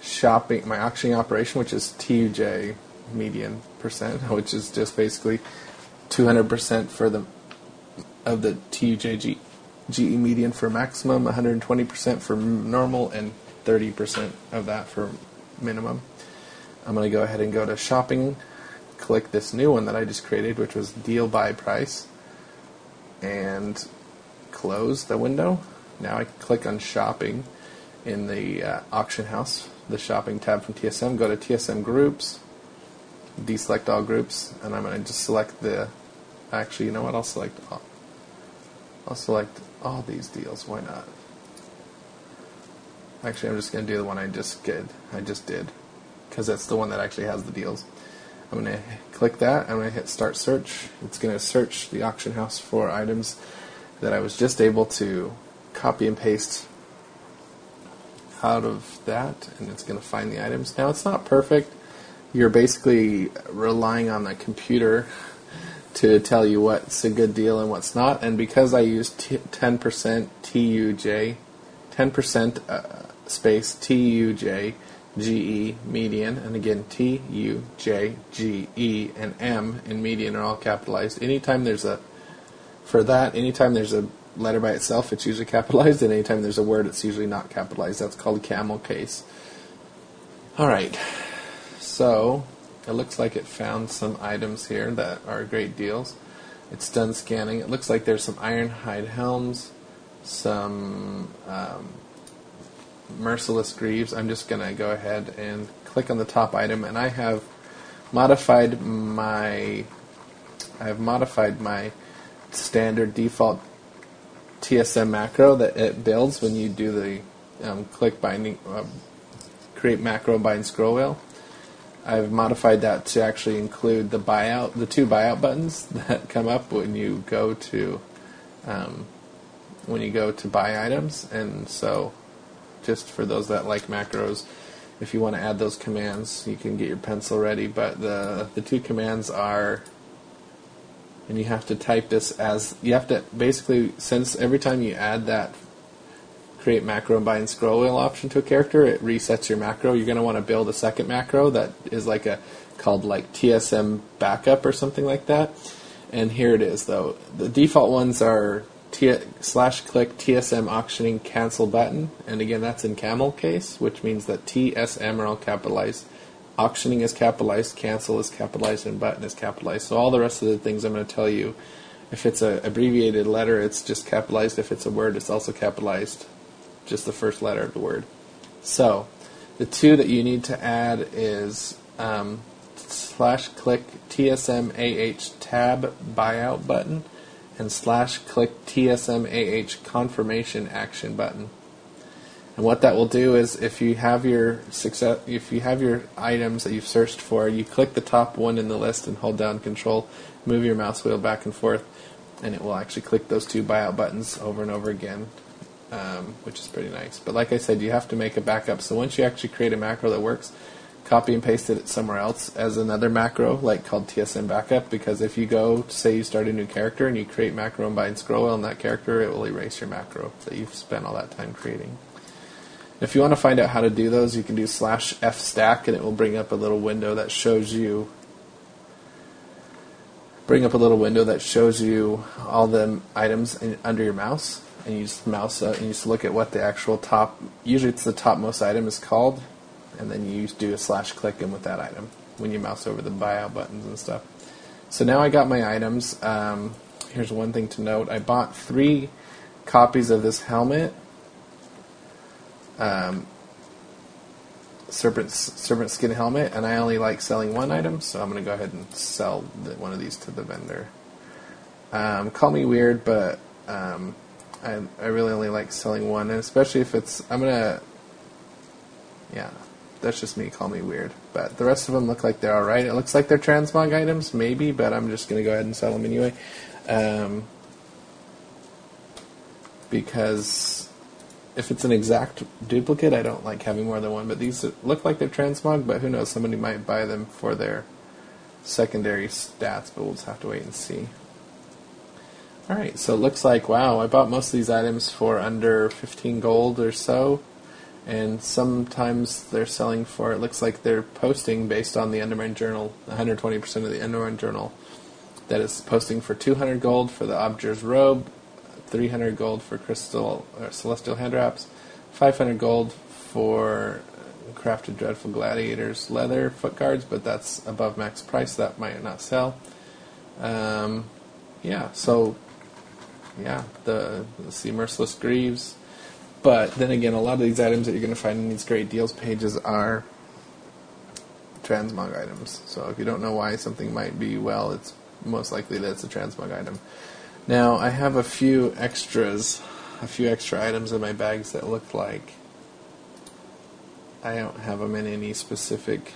S1: shopping, my auctioning operation, which is TUJ median percent, which is just basically 200% for the of the TUJ GE median for maximum, 120% for normal, and 30% of that for minimum. I'm going to go ahead and go to shopping, click this new one that I just created, which was deal buy price, and close the window. Now I click on shopping in the uh, auction house, the shopping tab from TSM, go to TSM groups, deselect all groups, and I'm going to just select the. Actually, you know what? I'll select. All, I'll select all these deals. Why not? Actually, I'm just going to do the one I just did. I just did, because that's the one that actually has the deals. I'm going to click that. I'm going to hit Start Search. It's going to search the auction house for items that I was just able to copy and paste out of that, and it's going to find the items. Now, it's not perfect you're basically relying on the computer to tell you what's a good deal and what's not. And because I use t- 10% TUJ, 10% uh, space T U J G E median, and again T U J G E and M in median are all capitalized. Anytime there's a, for that, anytime there's a letter by itself, it's usually capitalized, and anytime there's a word, it's usually not capitalized. That's called camel case. All right. So it looks like it found some items here that are great deals. It's done scanning. It looks like there's some ironhide helms, some um, merciless greaves. I'm just going to go ahead and click on the top item, and I have modified my I have modified my standard default TSM macro that it builds when you do the um, click binding uh, create macro bind scroll wheel. I've modified that to actually include the buyout, the two buyout buttons that come up when you go to um, when you go to buy items. And so, just for those that like macros, if you want to add those commands, you can get your pencil ready. But the the two commands are, and you have to type this as you have to basically since every time you add that create macro and bind scroll wheel option to a character, it resets your macro. You're going to want to build a second macro that is like a called like TSM backup or something like that. And here it is though. The default ones are T- slash click TSM auctioning cancel button, and again that's in camel case, which means that TSM are all capitalized. Auctioning is capitalized, cancel is capitalized, and button is capitalized. So all the rest of the things I'm going to tell you If it's an abbreviated letter, it's just capitalized. If it's a word, it's also capitalized, just the first letter of the word. So, the two that you need to add is um, slash click TSM AH tab buyout button and slash click TSMAH confirmation action button. And what that will do is if you have your success, if you have your items that you've searched for, you click the top one in the list and hold down control, move your mouse wheel back and forth, and it will actually click those two buyout buttons over and over again, um, which is pretty nice. But like I said, you have to make a backup. So once you actually create a macro that works, copy and paste it somewhere else as another macro, like called TSM backup. Because if you go, say you start a new character and you create macro and bind scroll on that character, it will erase your macro that you've spent all that time creating. If you want to find out how to do those, you can do slash f stack, and it will bring up a little window that shows you bring up a little window that shows you all the items in, under your mouse, and you just mouse up and you just look at what the actual top. Usually, it's the topmost item is called, and then you do a slash click in with that item when you mouse over the buyout buttons and stuff. So now I got my items. Um, here's one thing to note: I bought three copies of this helmet um, serpent serpent skin helmet, and I only like selling one item, so I'm going to go ahead and sell one of these to the vendor. Um, call me weird, but um, I I really only like selling one, and especially if it's I'm gonna yeah, that's just me. Call me weird, but the rest of them look like they're all right. It looks like they're transmog items, maybe, but I'm just going to go ahead and sell them anyway. Um, because if it's an exact duplicate, I don't like having more than one. But these look like they're transmog, but who knows? Somebody might buy them for their secondary stats, but we'll just have to wait and see. All right, so it looks like wow, I bought most of these items for under 15 gold or so, and sometimes they're selling for. It looks like they're posting based on the Undermine Journal, 120% of the Undermine Journal, that is posting for 200 gold for the Obdur's robe, 300 gold for crystal or celestial hand wraps, 500 gold for crafted dreadful gladiators leather foot guards, but that's above max price. That might not sell. Um, yeah, so yeah, the, the see merciless greaves. But then again, a lot of these items that you're going to find in these great deals pages are transmog items. So if you don't know why something might be well, it's most likely that it's a transmog item. Now, I have a few extras, a few extra items in my bags that look like I don't have them in any specific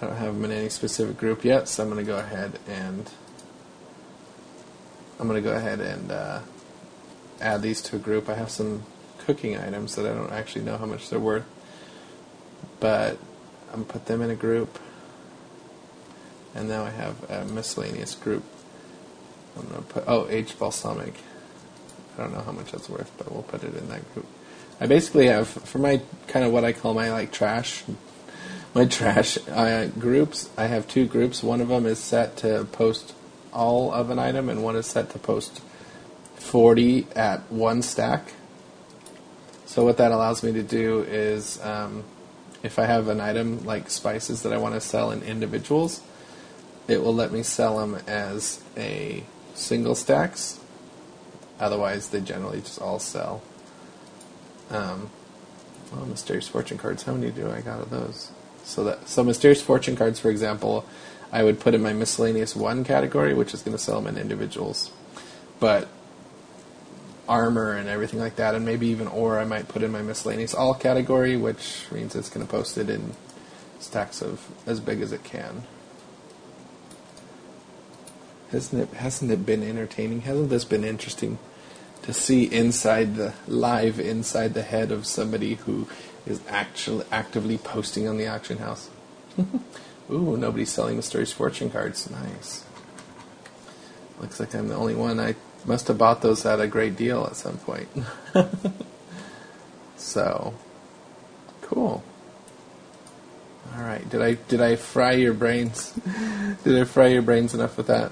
S1: I don't have them in any specific group yet, so I'm going to go ahead and I'm going to go ahead and uh, add these to a group. I have some cooking items that I don't actually know how much they're worth, but I'm put them in a group. And now I have a miscellaneous group I'm gonna put oh H balsamic. I don't know how much that's worth, but we'll put it in that group. I basically have for my kind of what I call my like trash, my trash uh, groups. I have two groups. One of them is set to post all of an item, and one is set to post 40 at one stack. So what that allows me to do is, um, if I have an item like spices that I want to sell in individuals, it will let me sell them as a single stacks. Otherwise, they generally just all sell. Um, well, mysterious fortune cards. How many do I got of those? So that so mysterious fortune cards, for example, I would put in my miscellaneous one category, which is going to sell them in individuals. But armor and everything like that, and maybe even ore, I might put in my miscellaneous all category, which means it's going to post it in stacks of as big as it can. Hasn't it hasn't it been entertaining? Hasn't this been interesting to see inside the live inside the head of somebody who is actually actively posting on the auction house? Ooh, nobody's selling mysterious fortune cards. Nice. Looks like I'm the only one. I must have bought those at a great deal at some point. so, cool. All right. Did I did I fry your brains? did I fry your brains enough with that?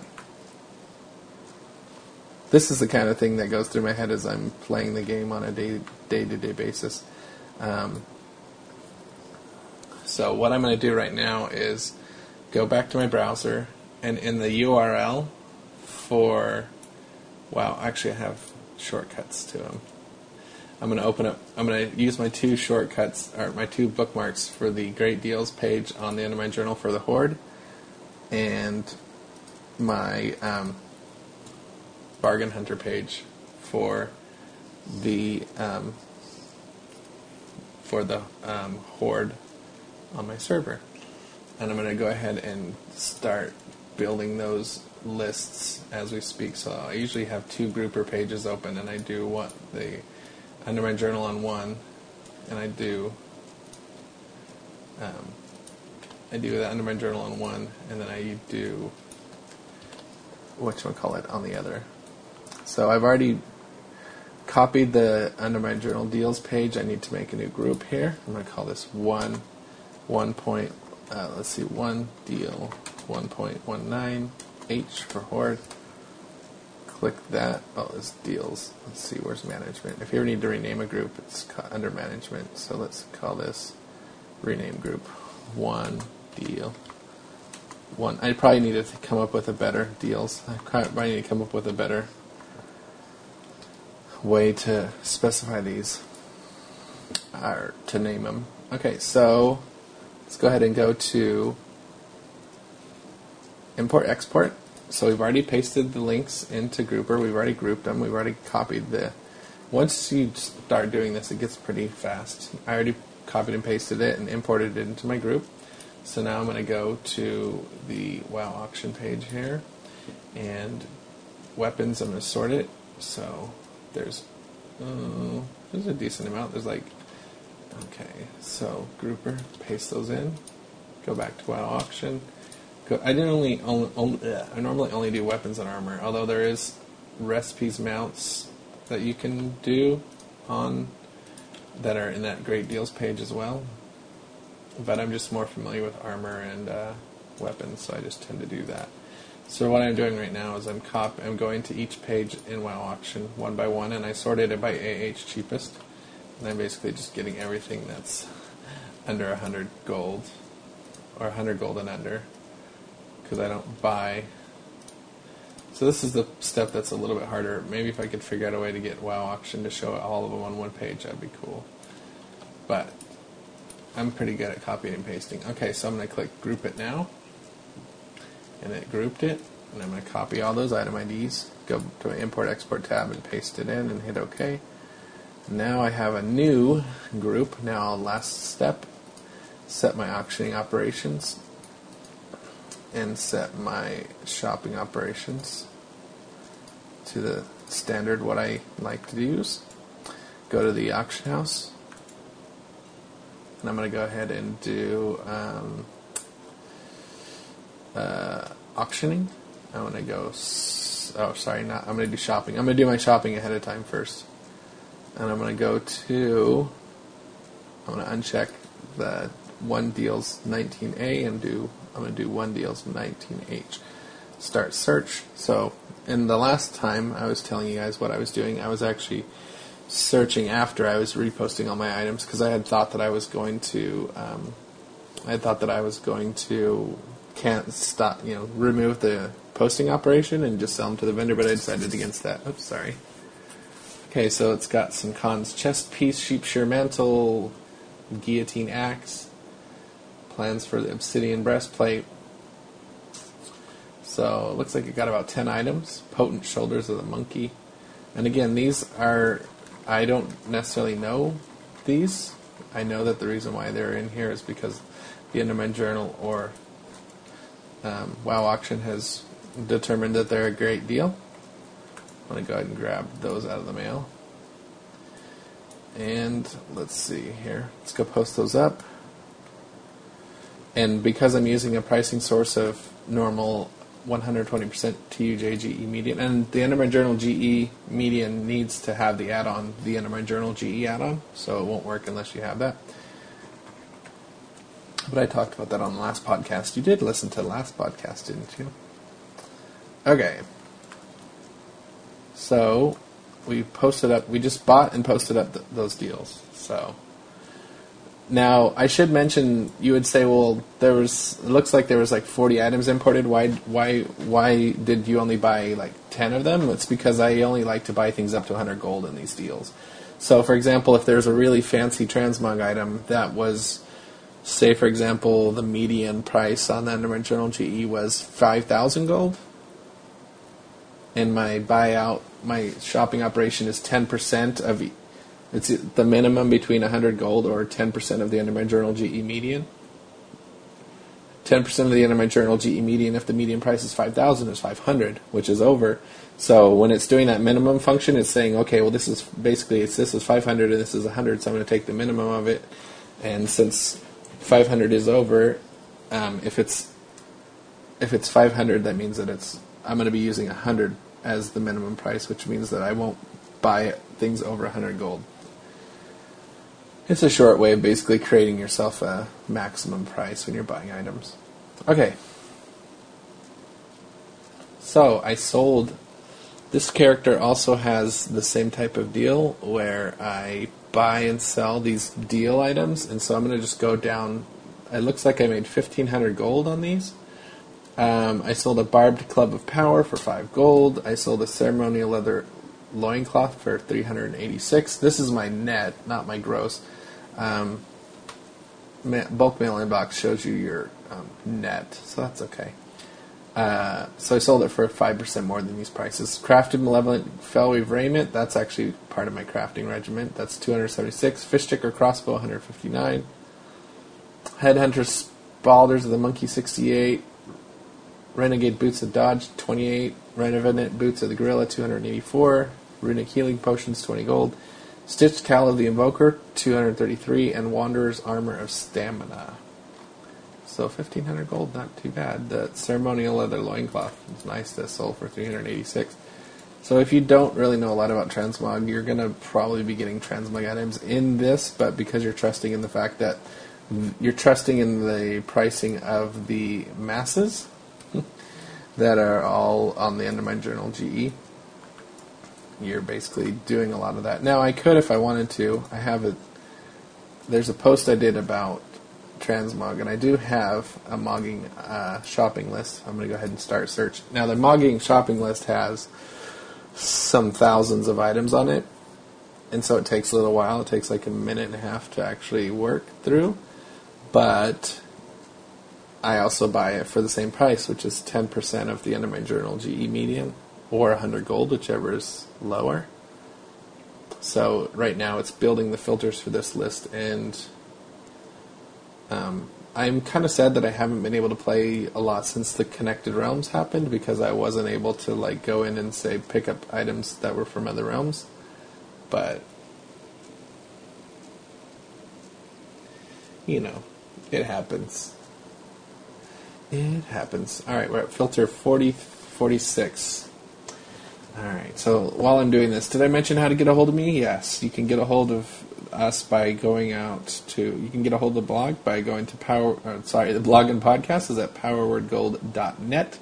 S1: this is the kind of thing that goes through my head as I'm playing the game on a day day to day basis. Um, so what I'm going to do right now is go back to my browser and in the URL for. Wow, actually, I have shortcuts to them. I'm going to open up. I'm going to use my two shortcuts or my two bookmarks for the great deals page on the Undermine Journal for the Horde, and my um, bargain hunter page for the um, for the um, horde on my server. And I'm going to go ahead and start building those lists as we speak. So I usually have two grouper pages open, and I do what the Undermine Journal on one, and I do um, I do that Undermine Journal on one, and then I do what you call it on the other. So I've already copied the Undermine Journal deals page. I need to make a new group here. I'm going to call this one, one point. Uh, let's see, one deal, 1.19 H for Horde. Click that. Oh, it's deals. Let's see, where's management? If you ever need to rename a group, it's under management. So let's call this rename group one deal. One. I probably need to come up with a better deals. I probably need to come up with a better way to specify these or to name them. Okay, so let's go ahead and go to import export. So we've already pasted the links into Grouper. We've already grouped them. We've already copied the. Once you start doing this, it gets pretty fast. I already copied and pasted it and imported it into my group. So now I'm going to go to the WoW auction page here, and weapons. I'm going to sort it. So there's uh, there's a decent amount. There's like okay, so grouper, paste those in. Go back to WoW auction. I didn't only, only, only I normally only do weapons and armor, although there is recipes mounts that you can do on that are in that great deals page as well. But I'm just more familiar with armor and uh, weapons, so I just tend to do that. So what I'm doing right now is I'm cop I'm going to each page in WoW auction one by one, and I sorted it by AH cheapest, and I'm basically just getting everything that's under 100 gold or 100 gold and under because I don't buy. So this is the step that's a little bit harder. Maybe if I could figure out a way to get WoW auction to show all of them on one page, that'd be cool. But I'm pretty good at copying and pasting. Okay, so I'm going to click Group It Now and it grouped it. And I'm going to copy all those item IDs, go to my Import Export tab and paste it in and hit OK. Now I have a new group. Now last step, set my auctioning operations and set my shopping operations to the standard what I like to use. Go to the auction house and I'm going to go ahead and do um, uh, auctioning. I'm gonna go. oh, sorry, not. I'm gonna do shopping. I'm gonna do my shopping ahead of time first, and I'm gonna go to. I'm gonna uncheck the one deals 19A and do. I'm gonna do one deals 19H. Start search. So, in the last time I was telling you guys what I was doing, I was actually searching after I was reposting all my items because I had thought that I was going to. Um, I thought that I was going to can't stop, you know, remove the posting operation and just sell them to the vendor, but I decided against that. Oops, sorry. Okay, so it's got some cons chest piece, sheep shear mantle, guillotine axe, plans for the obsidian breastplate. So it looks like it got about 10 items. Potent shoulders of the monkey. And again, these are, I don't necessarily know these. I know that the reason why they're in here is because the Undermine Journal or um, WoW Auction has determined that they're a great deal. I'm going to go ahead and grab those out of the mail. And let's see here. Let's go post those up. And because I'm using a pricing source of normal 120% TUJ GE median, and the Undermine Journal GE median needs to have the add-on, the Undermine Journal GE add-on, so it won't work unless you have that. But I talked about that on the last podcast. You did listen to the last podcast, didn't you? Okay. So we posted up. We just bought and posted up th- those deals. So now I should mention you would say, well, there was it looks like there was like 40 items imported. Why why why did you only buy like 10 of them? It's because I only like to buy things up to 100 gold in these deals. So, for example, if there's a really fancy transmog item that was, say, for example, the median price on the Undermine Journal GE was 5,000 gold, and my buyout, my shopping operation is 10% of it's the minimum between 100 gold or 10% of the Undermine Journal GE median. 10% of the Undermine Journal GE median, if the median price is 5,000, is 500, which is over. So when it's doing that minimum function, it's saying, okay, well, this is basically it's this is 500 and this is 100, so I'm going to take the minimum of it. And since 500 is over, um, if it's if it's 500, that means that it's I'm going to be using 100 as the minimum price, which means that I won't buy things over 100 gold. It's a short way of basically creating yourself a maximum price when you're buying items. Okay. So I sold. This character also has the same type of deal where I buy and sell these deal items, and so I'm going to just go down. It looks like I made 1500 gold on these. Um, I sold a barbed club of power for 5 gold. I sold a ceremonial leather loincloth for 386. This is my net, not my gross. Um, bulk mail inbox shows you your um, net, so that's okay. Uh, so I sold it for 5% more than these prices. Crafted Malevolent Felweave Raiment, that's actually part of my crafting regiment. That's 276. Fish Sticker Crossbow, 159. Headhunter Spaulders of the Monkey, 68. Renegade Boots of Dodge, 28. Revenant Boots of the Gorilla, 284. Runic Healing Potions, 20 gold. Stitched Cowl of the Invoker, 233, and Wanderer's Armor of Stamina. So 1500 gold, not too bad. The ceremonial leather loincloth is nice to sold for 386. So if you don't really know a lot about transmog, you're going to probably be getting transmog items in this, but because you're trusting in the fact that you're trusting in the pricing of the masses that are all on the Undermine Journal GE, you're basically doing a lot of that. Now, I could if I wanted to. I have a there's a post I did about transmog, and I do have a mogging uh, shopping list. I'm going to go ahead and start search. Now, the mogging shopping list has some thousands of items on it, and so it takes a little while. It takes like a minute and a half to actually work through, but I also buy it for the same price, which is 10% of the Undermine Journal GE median or 100 gold, whichever is lower. So right now it's building the filters for this list, and um, I'm kind of sad that I haven't been able to play a lot since the Connected Realms happened because I wasn't able to like go in and say pick up items that were from other realms. But you know, it happens. It happens. All right, we're at filter 40, 46. All right. So while I'm doing this, did I mention how to get a hold of me? Yes, you can get a hold of us by going out to. You can get a hold of the blog by going to power. Uh, sorry, the blog and podcast is at powerwordgold.net.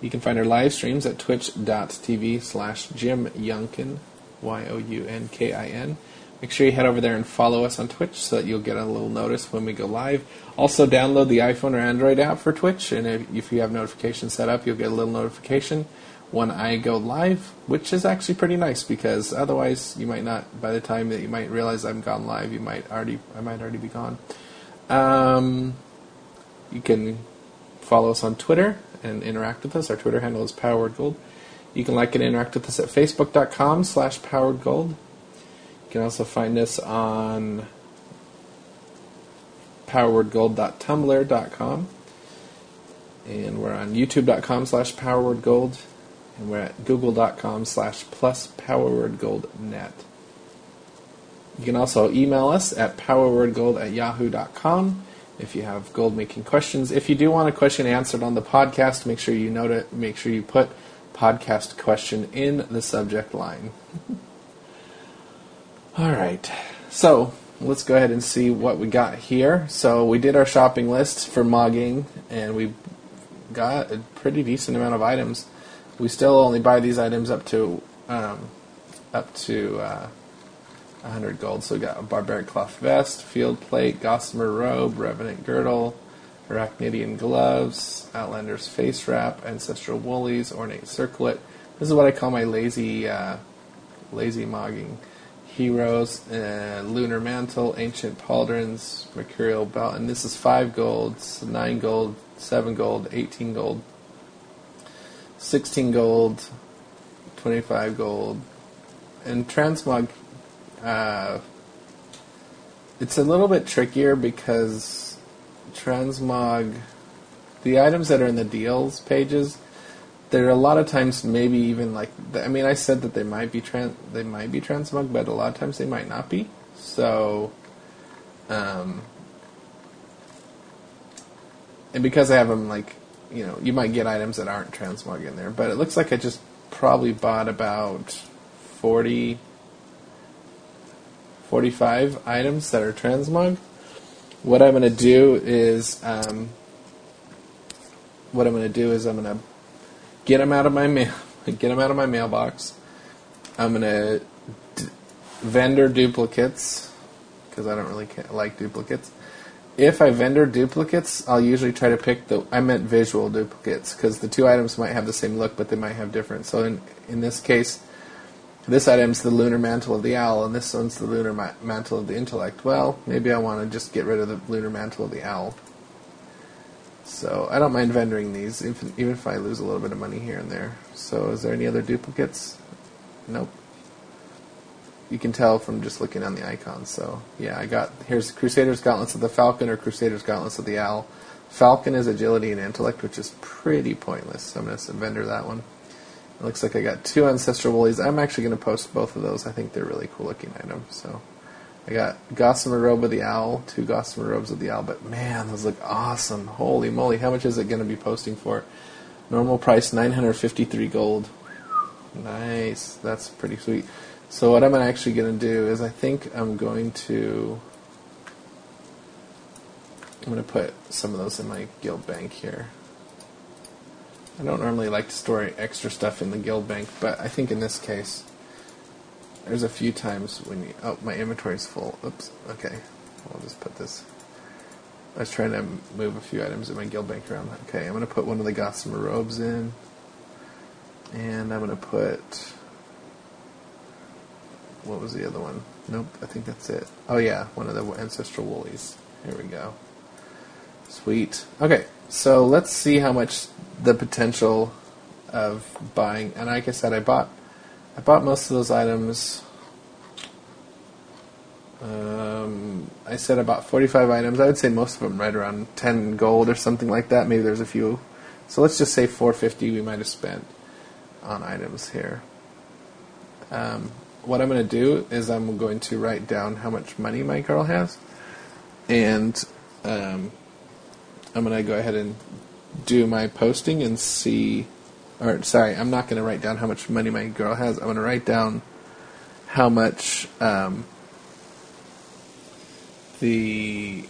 S1: You can find our live streams at twitch.tv slash Jim Younkin, Y O U N K I N. Make sure you head over there and follow us on Twitch so that you'll get a little notice when we go live. Also, download the iPhone or Android app for Twitch, and if you have notifications set up, you'll get a little notification when I go live, which is actually pretty nice because otherwise you might not. By the time that you might realize I'm gone live, you might already I might already be gone. Um, you can follow us on Twitter and interact with us. Our Twitter handle is PowerWordGold. You can like and interact with us at facebook.com slash powerwordgold. You can also find us on powerwordgold.tumblr.com. And we're on youtube.com slash powerwordgold and we're at google.com slash plus powerwordgoldnet. You can also email us at powerwordgold at yahoo.com if you have gold making questions. If you do want a question answered on the podcast, make sure you note it, make sure you put podcast question in the subject line. All right. So, let's go ahead and see what we got here. So, we did our shopping list for mogging and we got a pretty decent amount of items we still only buy these items up to um, up to uh, 100 gold. So we got a barbaric cloth vest, field plate, gossamer robe, revenant girdle, arachnidian gloves, outlander's face wrap, ancestral woolies, ornate circlet. This is what I call my lazy, uh, lazy mogging. Heroes, uh, lunar mantle, ancient pauldrons, mercurial belt, and this is five golds, nine gold, seven gold, eighteen gold, sixteen gold, twenty-five gold, and transmog uh, it's a little bit trickier because transmog, the items that are in the deals pages, there are a lot of times maybe even like I mean I said that they might be trans they might be transmog, but a lot of times they might not be. So, um, and because I have them like you know you might get items that aren't transmog in there, but it looks like I just probably bought about forty 45 items that are transmog. What I'm going to do is, um, what I'm going to do is I'm going to get them out of my mail, get them out of my mailbox. I'm going to d- vendor duplicates because I don't really like duplicates. If I vendor duplicates, I'll usually try to pick the. I meant visual duplicates because the two items might have the same look, but they might have different. So in in this case, this item's the lunar mantle of the owl, and this one's the lunar ma- mantle of the intellect. Well, maybe I want to just get rid of the lunar mantle of the owl. So I don't mind vendoring these, even if I lose a little bit of money here and there. So is there any other duplicates? Nope. You can tell from just looking on the icons. So yeah, I got here's Crusader's Gauntlets of the Falcon or Crusader's Gauntlets of the Owl. Falcon is agility and intellect, which is pretty pointless. So I'm to vendor that one. It looks like I got two Ancestral Woolies. I'm actually to post both of those. I think they're really cool looking items. So I got Gossamer Robe of the Owl, two Gossamer Robes of the Owl. But man, those look awesome. Holy moly. How much is it to be posting for? Normal price 953 gold. Nice. That's pretty sweet. So what I'm actually going to do is I think I'm going to I'm going to put some of those in my guild bank here. I don't normally like to store extra stuff in the guild bank, but I think in this case, there's a few times when you. Oh, my inventory's full. Oops. Okay. I'll just put this. I was trying to move a few items in my guild bank around. Okay, I'm going to put one of the Gossamer robes in. And I'm going to put. What was the other one? Nope, I think that's it. Oh, yeah, one of the Ancestral Woolies. Here we go. Sweet. Okay, so let's see how much the potential of buying. And like I said, I bought I bought most of those items. Um, I said about 45 items. I would say most of them right around 10 gold or something like that. Maybe there's a few. So let's just say 450 we might have spent on items here. Um, what I'm going to do is I'm going to write down how much money my girl has, and um, I'm going to go ahead and do my posting and see. Or sorry, I'm not going to write down how much money my girl has. I'm going to write down how much um, the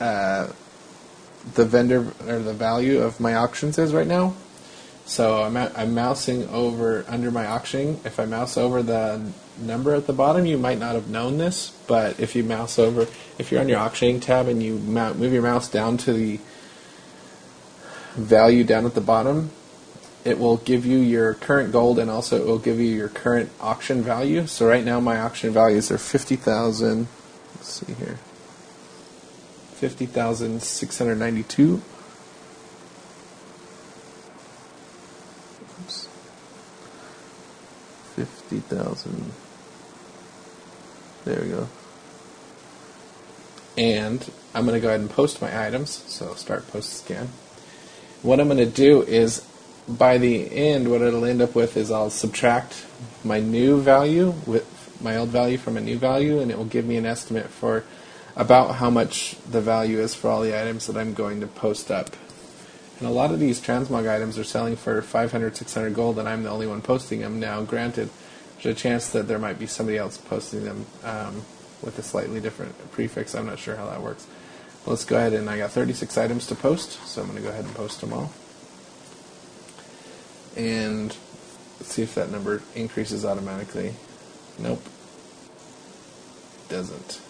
S1: uh, the vendor or the value of my auctions is right now. So I'm at, I'm mousing over under my auctioning. If I mouse over the number at the bottom, you might not have known this, but if you mouse over, if you're on your auctioning tab and you move your mouse down to the value down at the bottom, it will give you your current gold and also it will give you your current auction value. So right now my auction values are 50,000. Let's see here. 50,692. Oops. 50,000. There we go. And I'm going to go ahead and post my items. So start post scan. What I'm going to do is, by the end, what it'll end up with is I'll subtract my new value with my old value from a new value, and it will give me an estimate for about how much the value is for all the items that I'm going to post up. And a lot of these transmog items are selling for 500, 600 gold, and I'm the only one posting them now. Granted, there's a chance that there might be somebody else posting them um, with a slightly different prefix. I'm not sure how that works let's go ahead and I got 36 items to post, so I'm going to go ahead and post them all. And let's see if that number increases automatically. Nope. doesn't.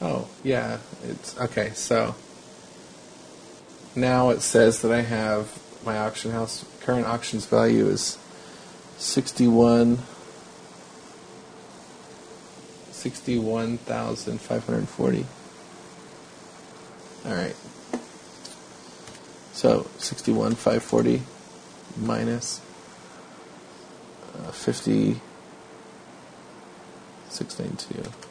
S1: Oh, yeah, it's okay. So now it says that I have my auction house current auctions value is 61 61,540. All right. So 61,540 minus uh, 50 692.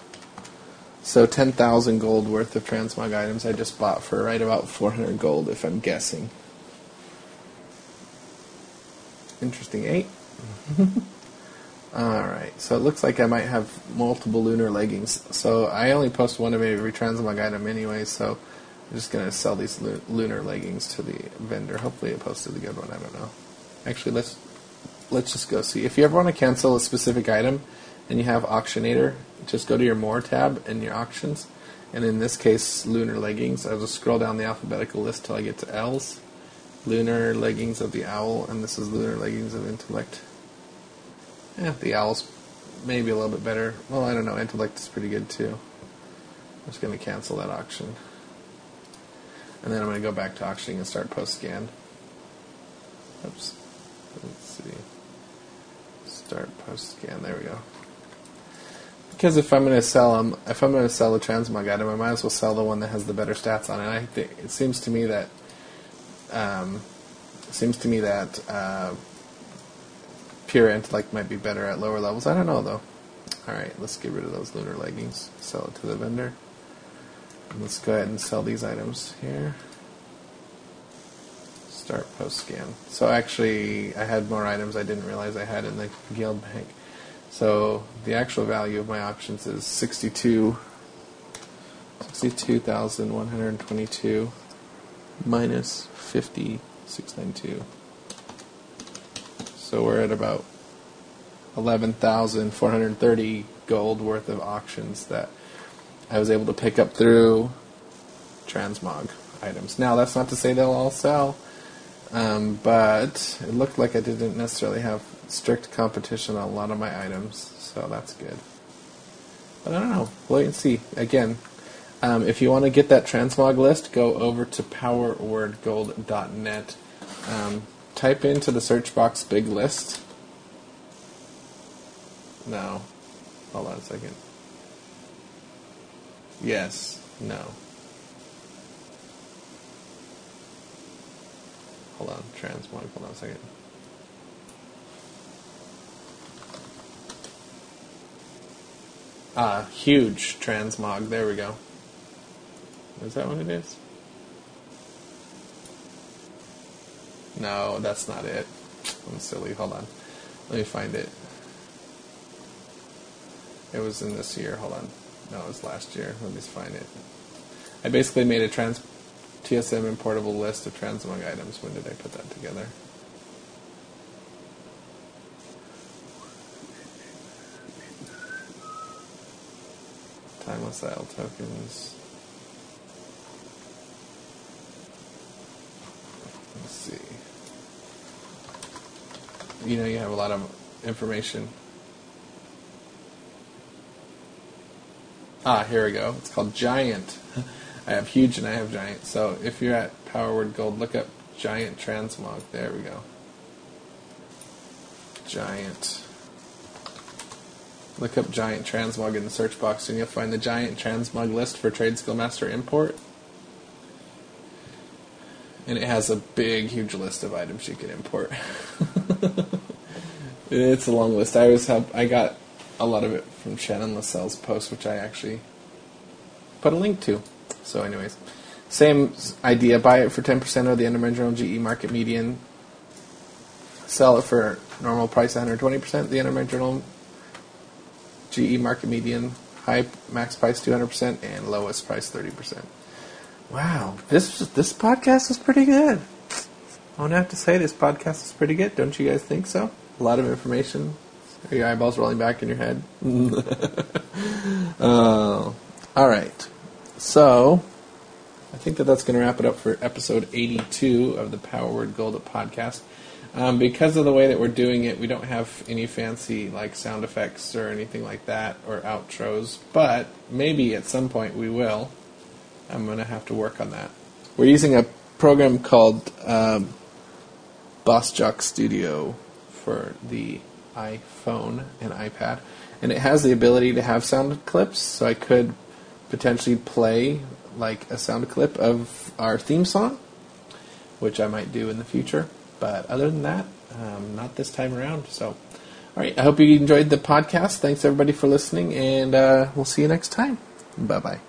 S1: So 10,000 gold worth of transmog items I just bought for right about 400 gold, if I'm guessing. Interesting, eight. Alright, so it looks like I might have multiple lunar leggings. So I only post one of every transmog item anyway, so I'm just going to sell these lunar leggings to the vendor. Hopefully it posted a good one, I don't know. Actually, let's let's just go see. If you ever want to cancel a specific item and you have Auctionator, just go to your More tab in your auctions. And in this case, lunar leggings. I'll just scroll down the alphabetical list till I get to L's. Lunar leggings of the owl, and this is lunar leggings of intellect. Yeah, the owl's maybe a little bit better. Well, I don't know. Intellect is pretty good too. I'm just going to cancel that auction. And then I'm going to go back to auctioning and start post scan. Oops. Let's see. Start post scan. There we go. Because if I'm going to sell them, if I'm going to sell a transmog item, I might as well sell the one that has the better stats on it. I think it seems to me that um, it seems to me that uh, pure intellect might be better at lower levels. I don't know though. All right, let's get rid of those lunar leggings. Sell it to the vendor. And let's go ahead and sell these items here. Start post scan. So actually, I had more items I didn't realize I had in the guild bank. So the actual value of my options is 62, 62,122 minus 50,692. So we're at about 11,430 gold worth of auctions that I was able to pick up through transmog items. Now that's not to say they'll all sell, um, but it looked like I didn't necessarily have strict competition on a lot of my items, so that's good. But I don't know. Wait and see. Again, um, if you want to get that transmog list, go over to powerwordgold.net. Um, type into the search box big list. No. Hold on a second. Yes. No. Hold on. Transmog. Hold on a second. Ah, huge transmog. There we go. Is that what it is? No, that's not it. I'm silly. Hold on. Let me find it. It was in this year. Hold on. No, it was last year. Let me find it. I basically made a trans TSM importable list of transmog items. When did I put that together? Timeless Isle tokens. Let's see. You know, you have a lot of information. Ah, here we go. It's called Giant. I have huge and I have giant. So if you're at Power Word Gold, look up Giant Transmog. There we go. Giant. Look up Giant Transmog in the search box and you'll find the Giant Transmog list for Trade Skill Master Import. And it has a big, huge list of items you can import. it's a long list. I was help. I got a lot of it from Shannon LaSalle's post, which I actually put a link to. So, anyways, same idea. Buy it for ten percent of the Undermine GE market median. Sell it for normal price, one hundred twenty percent. The Undermine Journal GE market median, high max price 200%, and lowest price 30%. Wow, this this podcast is pretty good. I don't have to say this podcast is pretty good. Don't you guys think so? A lot of information. Are your eyeballs rolling back in your head? uh, all right. So, I think that that's going to wrap it up for episode 82 of the Power Word Gold podcast. Um, because of the way that we're doing it, we don't have any fancy like sound effects or anything like that or outros. But maybe at some point we will. I'm going to have to work on that. We're using a program called um, Boss Jock Studio for the iPhone and iPad, and it has the ability to have sound clips. So I could potentially play like a sound clip of our theme song, which I might do in the future. But other than that, um, not this time around. So, all right. I hope you enjoyed the podcast. Thanks everybody for listening, and uh, we'll see you next time. Bye bye.